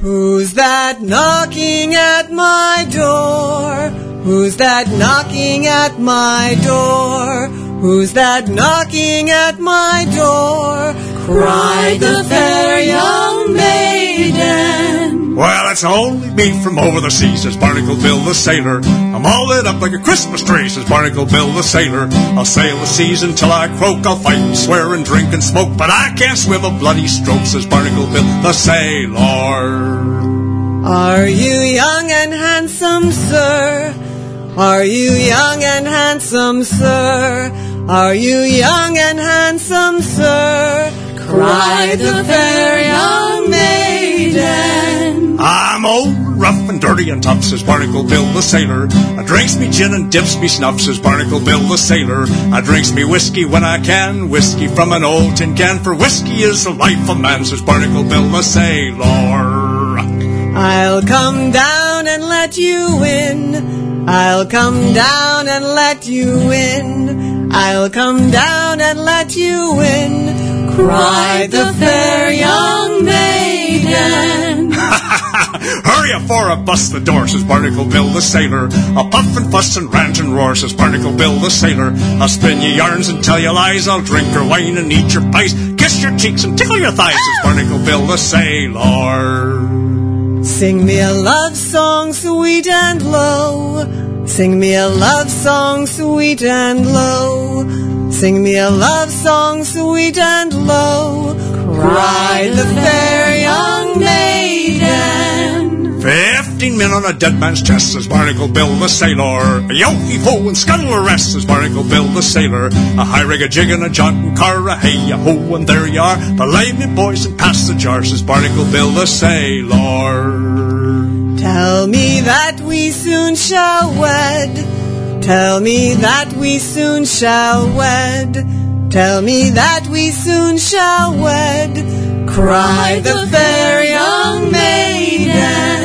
Who's that knocking at my door? Who's that knocking at my door? Who's that knocking at my door? Cried the fair young maiden. Well, it's only me from over the seas, says Barnacle Bill the sailor. I'm all lit up like a Christmas tree, says Barnacle Bill the sailor. I'll sail the seas until I croak, I'll fight and swear and drink and smoke, but I can't swim a bloody stroke, says Barnacle Bill the sailor. Are you young and handsome, sir? Are you young and handsome, sir? Are you young and handsome, sir? Cried the fair young maiden. I'm old, rough and dirty and tough, says Barnacle Bill the sailor. I drinks me gin and dips me snuff, says Barnacle Bill the sailor. I drinks me whiskey when I can, whiskey from an old tin can, for whiskey is the life of man, says Barnacle Bill the sailor. I'll come down and let you in. I'll come down and let you in. I'll come down and let you in. Cried the fair young maiden. [LAUGHS] Hurry up for a bust the door, says Barnacle Bill the sailor. I'll puff and fuss and rant and roar, says Barnacle Bill the sailor. I'll spin you yarns and tell you lies. I'll drink your wine and eat your pies. Kiss your cheeks and tickle your thighs, says Barnacle Bill the sailor. Sing me a love song sweet and low. Sing me a love song sweet and low. Sing me a love song sweet and low. Cried the fair young maiden. Fifteen men on a dead man's chest, says Barnacle Bill the sailor. A yo heave ho and scuttle arrest, says Barnacle Bill the sailor. A high rig a jig and a jaunting car, a hey a ho and there you are. Belay me boys and pass the jar, says Barnacle Bill the sailor. Tell me that we soon shall wed. Tell me that we soon shall wed. Tell me that we soon shall wed. Cried the fair young maiden.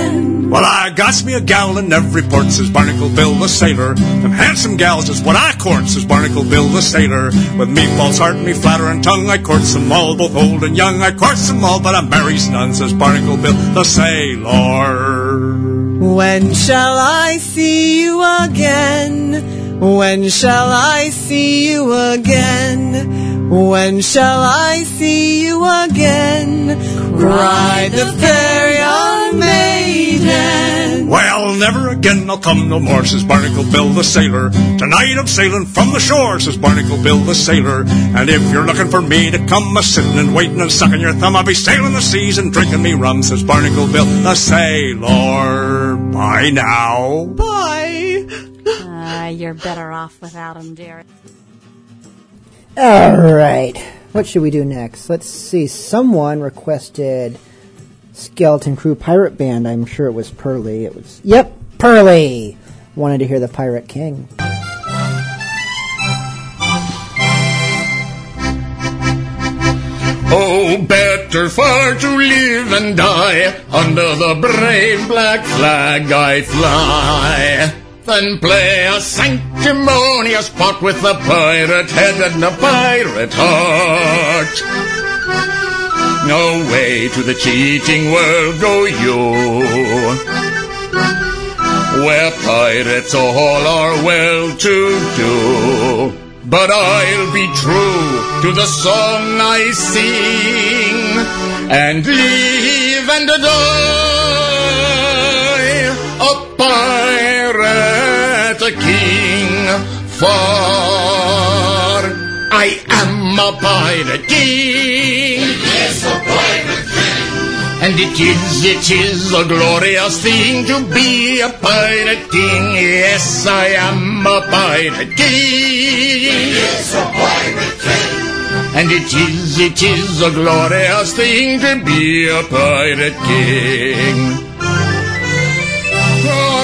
Well, I got me a gal in every port, says Barnacle Bill the sailor. Them handsome gals is what I court, says Barnacle Bill the sailor. With me false heart me flattering tongue, I courts them all, both old and young. I courts them all, but I marries none, says Barnacle Bill the sailor. When shall I see you again? When shall I see you again? When shall I see you again? Cried the fair young maiden. Well, never again I'll come no more, says Barnacle Bill the sailor. Tonight I'm sailing from the shore, says Barnacle Bill the sailor. And if you're looking for me to come a sitting and waiting and sucking your thumb, I'll be sailing the seas and drinking me rum, says Barnacle Bill the sailor. Bye now. Bye. Uh, you're better off without him, dear. All right. What should we do next? Let's see. Someone requested Skeleton Crew Pirate Band. I'm sure it was Pearly. It was. Yep, Pearly. Wanted to hear the Pirate King. Oh, better far to live and die under the brave black flag I fly than play a sanctimonious part with a pirate head and a pirate heart. No way to the cheating world go you, where pirates all are well to do. But I'll be true to the song I sing and live and die a pirate, king. For I am a pirate king. Yes, a pirate king. And it is, it is a glorious thing to be a pirate king. Yes, I am a pirate king. Yes, a pirate king. And it is, it is a glorious thing to be a pirate king.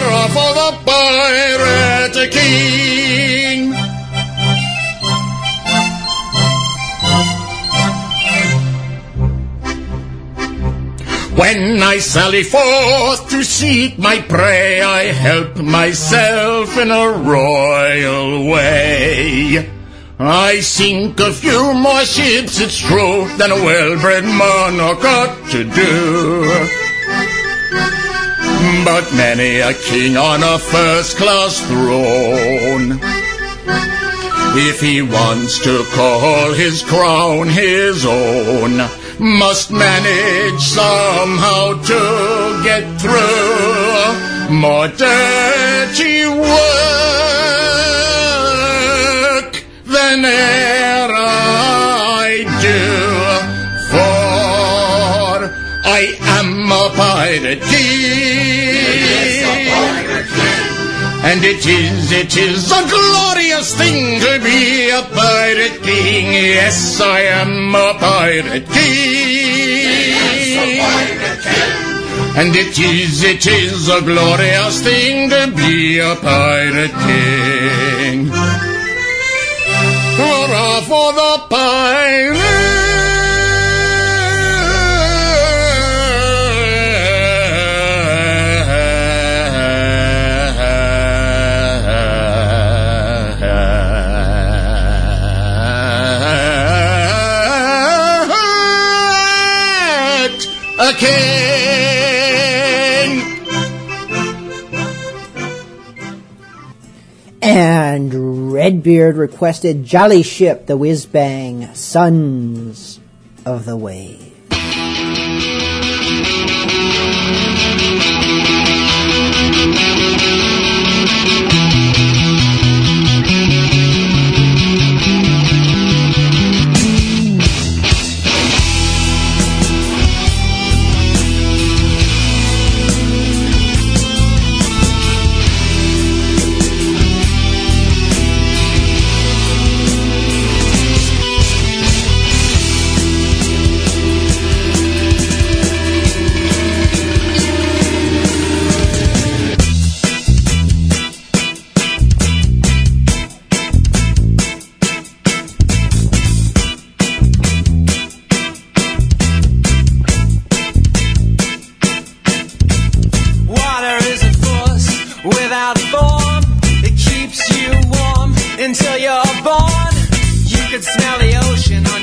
Hurrah for the pirate king. When I sally forth to seek my prey, I help myself in a royal way. I sink a few more ships, it's true, than a well-bred monarch ought to do. But many a king on a first-class throne, if he wants to call his crown his own, must manage somehow to get through more dirty work than e'er I do. For I am a pirate And it is, it is a glorious thing to be a pirate king. Yes, I am a pirate king. And it is, it is a glorious thing to be a pirate king. Hurrah for the pirate, And Redbeard requested Jolly Ship, the Whiz Bang, Sons of the Wave.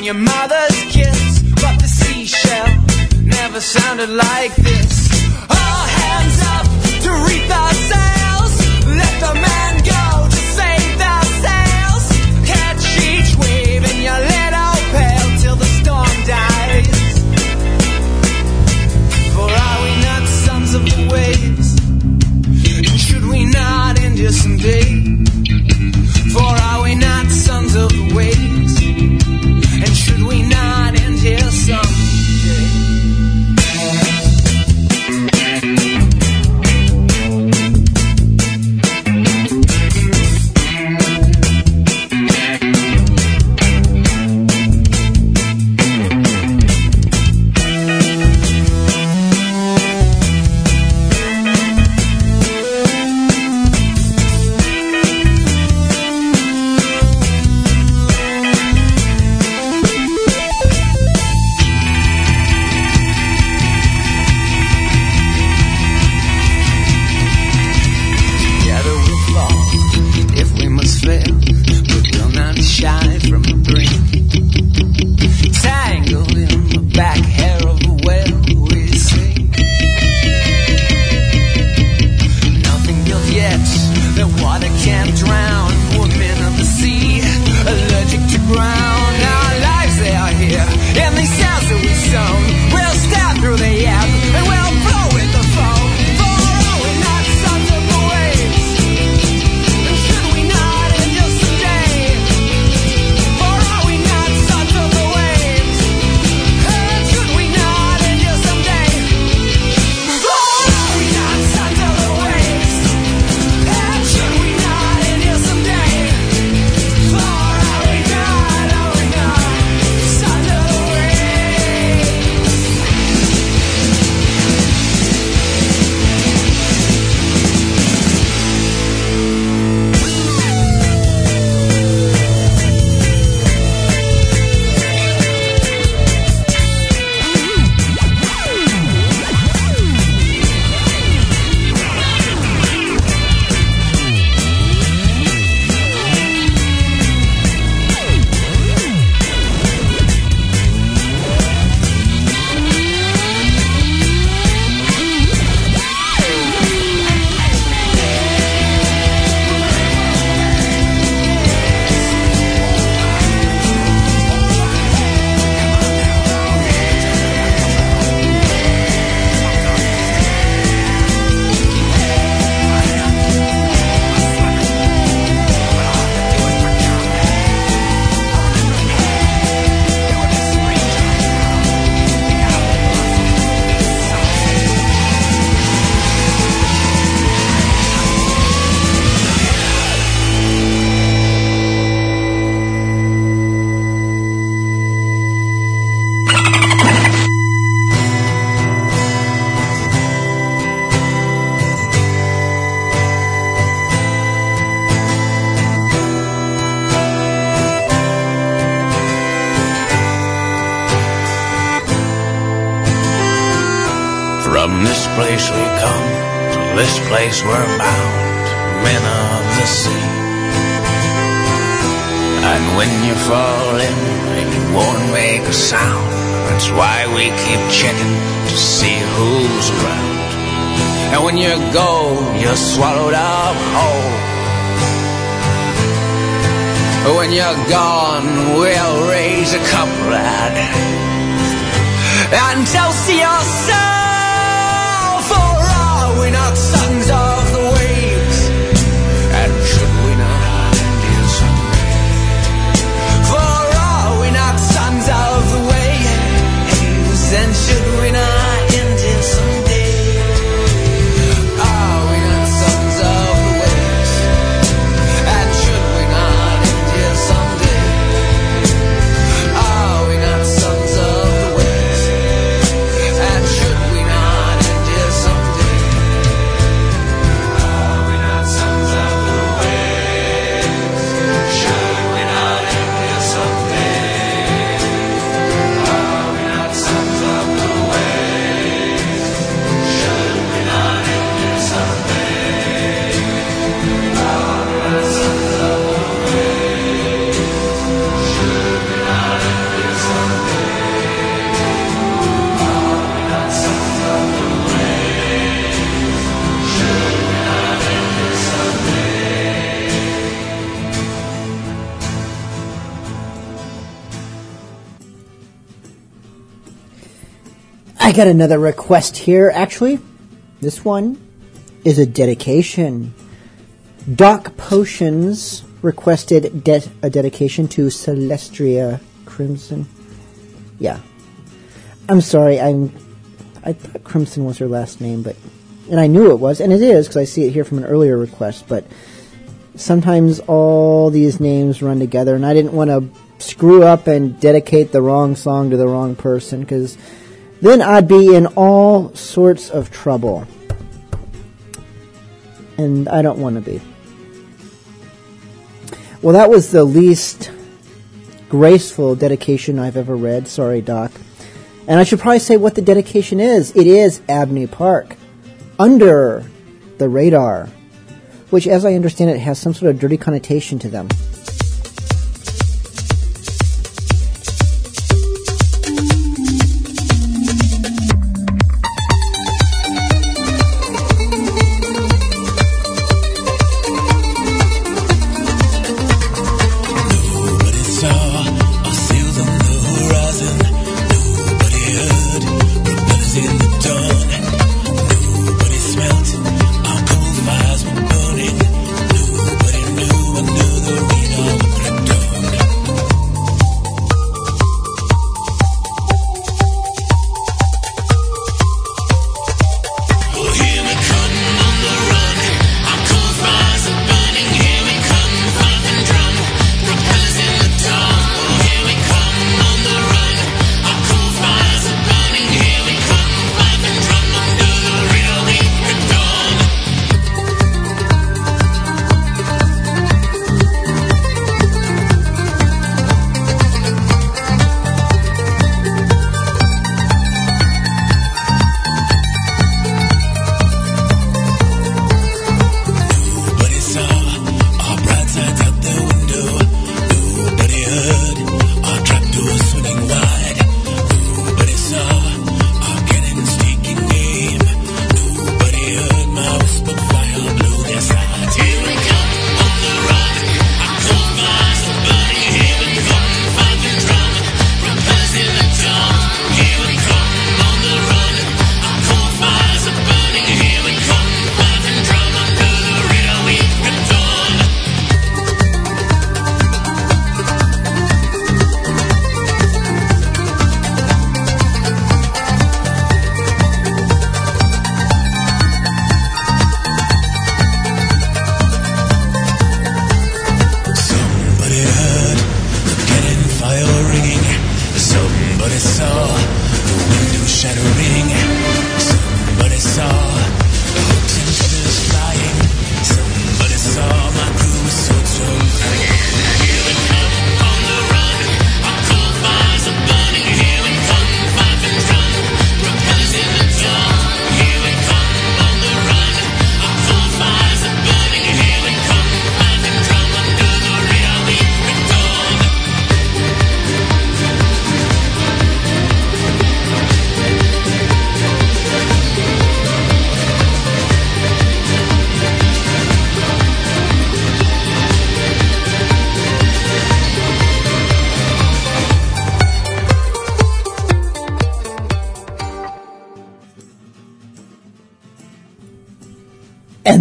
your mother's kiss, but the seashell never sounded like this. this place we're bound, men of the sea. And when you fall in, you won't make a sound. That's why we keep checking to see who's around. And when you go, you're swallowed up whole. When you're gone, we'll raise a cup, lad, and toast to your soul. Got another request here. Actually, this one is a dedication. Doc Potions requested de- a dedication to Celestria Crimson. Yeah. I'm sorry. I'm. I thought Crimson was her last name, but and I knew it was, and it is because I see it here from an earlier request. But sometimes all these names run together, and I didn't want to screw up and dedicate the wrong song to the wrong person because then I'd be in all sorts of trouble. And I don't want to be. Well, that was the least graceful dedication I've ever read. Sorry, Doc. And I should probably say what the dedication is. It is Abney Park. Under the radar. Which, as I understand it, has some sort of dirty connotation to them.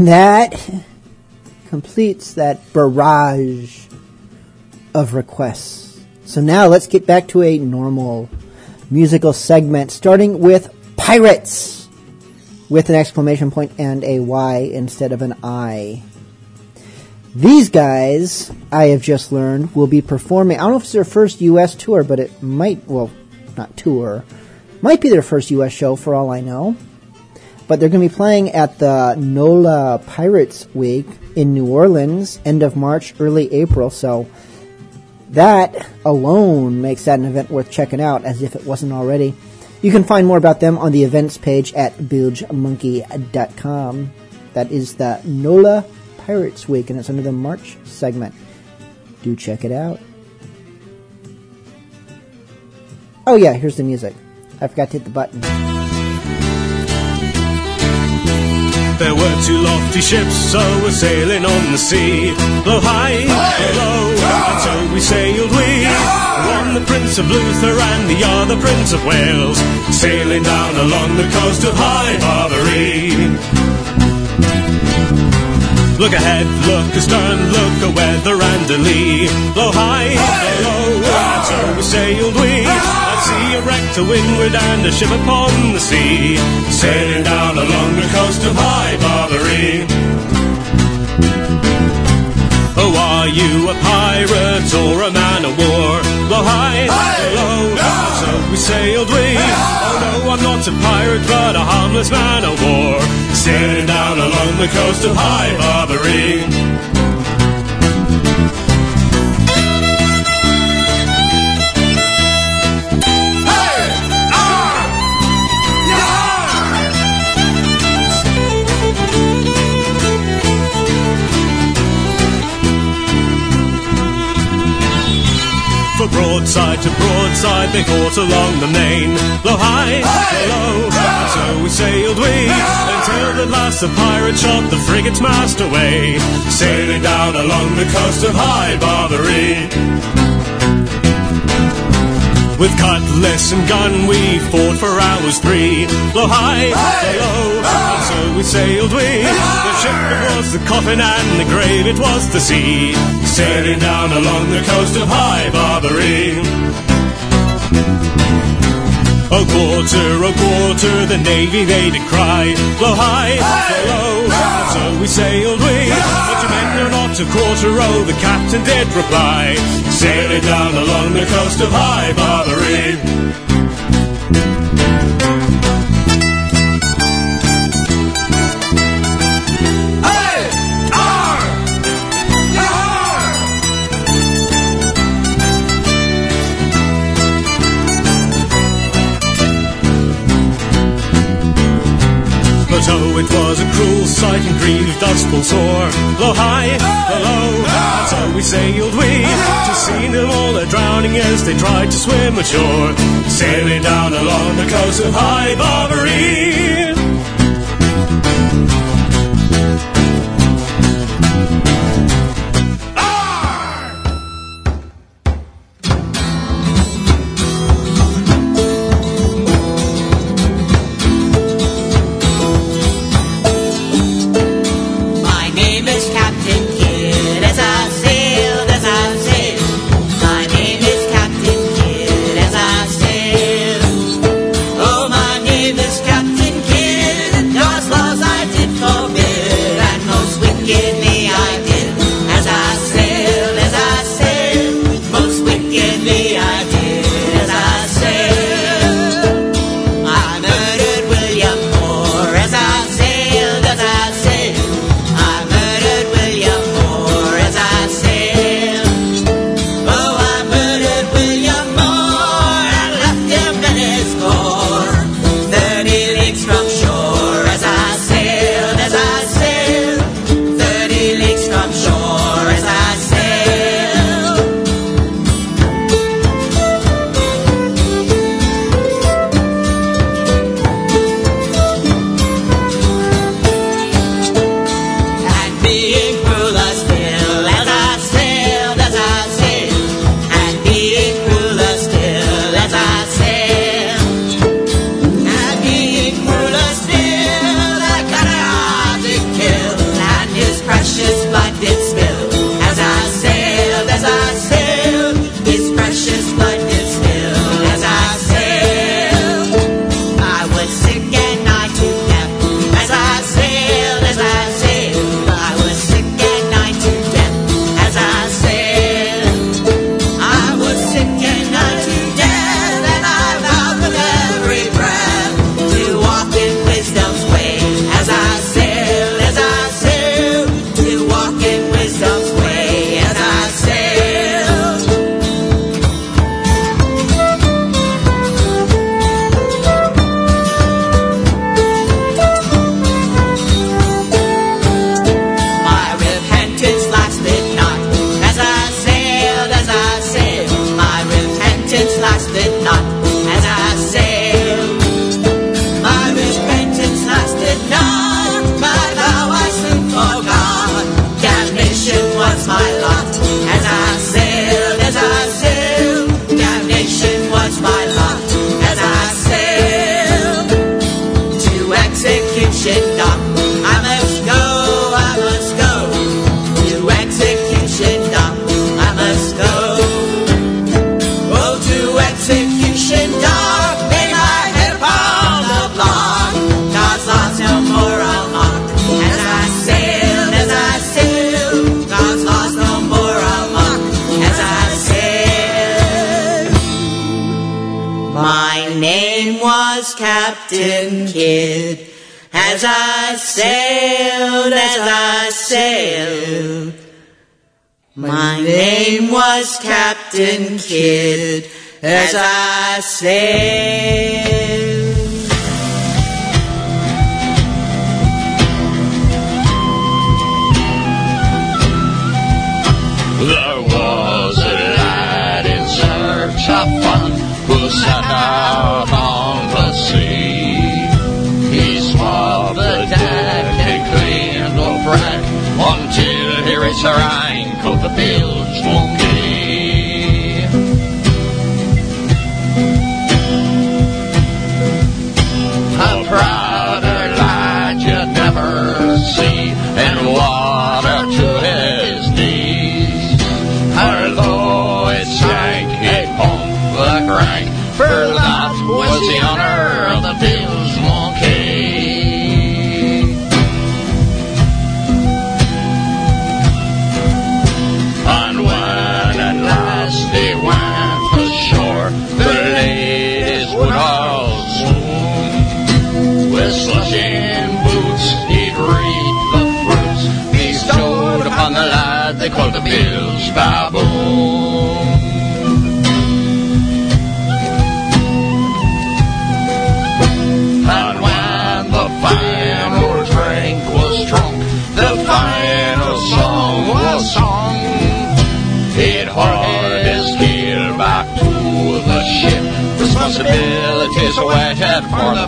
And that completes that barrage of requests. So now let's get back to a normal musical segment, starting with Pirates, with an exclamation point and a Y instead of an I. These guys, I have just learned, will be performing. I don't know if it's their first U.S. tour, but it might, well, not tour, might be their first U.S. show for all I know. But they're going to be playing at the NOLA Pirates Week in New Orleans, end of March, early April. So that alone makes that an event worth checking out, as if it wasn't already. You can find more about them on the events page at bilgemonkey.com. That is the NOLA Pirates Week, and it's under the March segment. Do check it out. Oh, yeah, here's the music. I forgot to hit the button. There were two lofty ships, so we're sailing on the sea. Blow high, blow low, so we sailed we. one the Prince of Luther and the other Prince of Wales, sailing down along the coast of High Barbary. Look ahead, look astern, look a weather and a lee. Blow high, blow low, so we sailed we. See a wreck to windward and a ship upon the sea, sailing down along the coast of High Barbary. Oh, are you a pirate or a man of war? Blow high, blow low, and so we sailed we. Oh no, I'm not a pirate, but a harmless man of war, sailing down along the coast of High Barbary. For broadside to broadside they fought along the main. Blow high, blow low, and so we sailed we until at last the pirate shot the frigate's mast away, sailing down along the coast of High Barbary. With cutlass and gun we fought for hours three. Blow high, blow low, and so we sailed we. The ship it was the coffin and the grave it was the sea. Sailing down along the coast of High Barbary. Oh quarter, oh quarter, the navy they did cry. Blow high, blow low, and so we sailed we. Not a quarter, oh, the captain did reply. Sailing down along the coast of High Barbary. Oh, it was a cruel sight and grieved us full sore. Blow high, blow low, and so we sailed we to see them all a drowning as they tried to swim ashore, sailing down along the coast of High Barbary. I sailed, as I sailed. My name was Captain Kidd. As I sailed. There was a lad in search of fun who set out on the sea. Until he reached the rank And when the final drink was drunk, the final song was sung. He'd hauled his gear back to the ship. Responsibilities awaited for the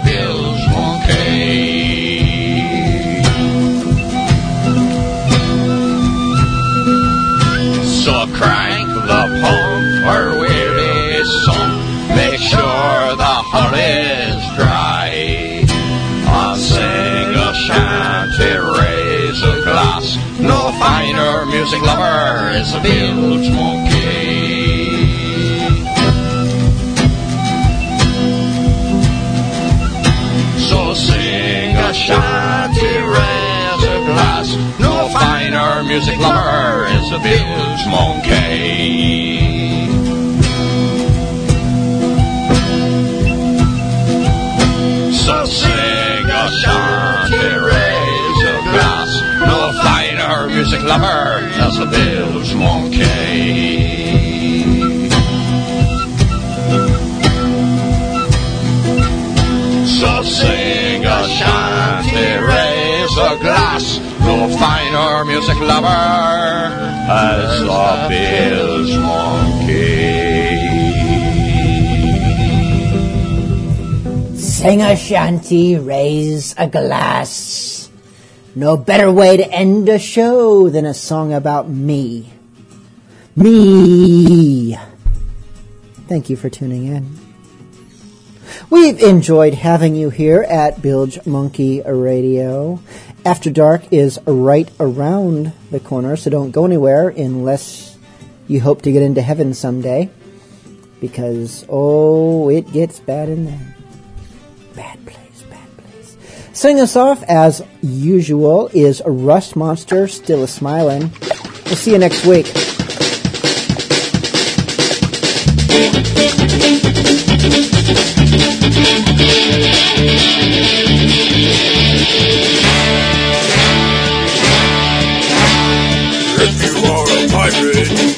is a bilge monkey. So sing a shanty, raise a glass. No finer music lover is a bilge monkey. So sing a shanty, raise a glass. No finer music lover as a bilge sing a shanty, raise a glass. No finer music lover as a bilge monkey. Sing a shanty, raise a glass. No better way to end a show than a song about me. Me. Thank you for tuning in. We've enjoyed having you here at Bilge Monkey Radio. After Dark is right around the corner, so don't go anywhere unless you hope to get into heaven someday. Because, oh, it gets bad in there. Bad place, bad place. Sing us off, as usual, is Rust Monster, still a smiling. We'll see you next week.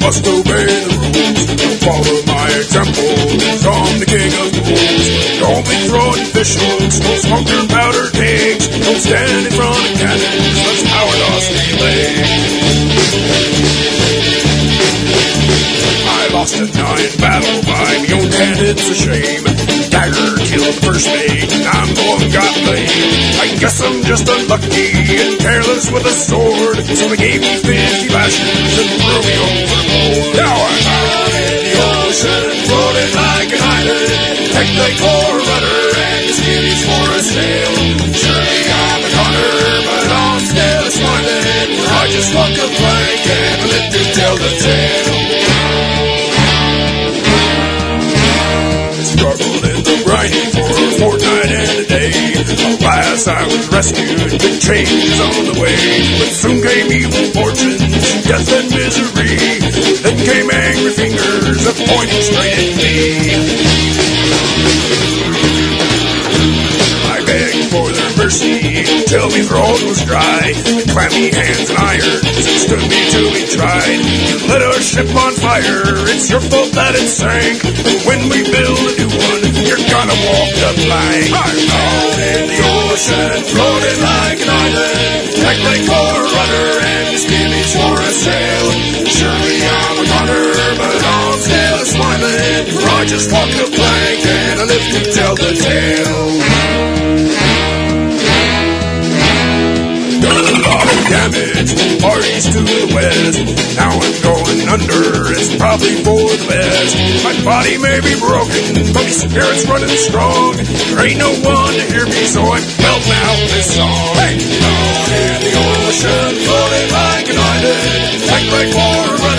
Must obey the rules. Follow my example, I'm the king of the fools. Don't be throwing fish hooks, don't smoke your powder kegs. Don't stand in front of cannons, let's power lost relay. Lost a giant battle by my own hand, it's a shame. Dagger killed the first mate, and I'm the one got blamed. I guess I'm just unlucky and careless with a sword, so they gave me 50 lashes and threw me overboard. Now I'm out in the ocean, floating like an island. Take the core rudder and the skivvies for a sail. Alas, I was rescued, big changes on the way. But soon came evil fortunes, death and misery. Then came angry fingers, a pointing straight at me. Mercy till me throat was dry. Clammy hands and irons stood me till we tried. You lit our ship on fire, it's your fault that it sank. When we build a new one, you're gonna walk the plank. I'm out in the ocean, floating like an island. Act like a rudder and skimmies for a sail. Surely I'm a gunner, but I'm still smiling. For I just walk the plank and I live to tell the tale. Parties to the west. Now I'm going under, it's probably for the best. My body may be broken, but my spirit's running strong. There ain't no one to hear me, so I'm belting out this song. Hey, out in the ocean, floating like an island. Like for a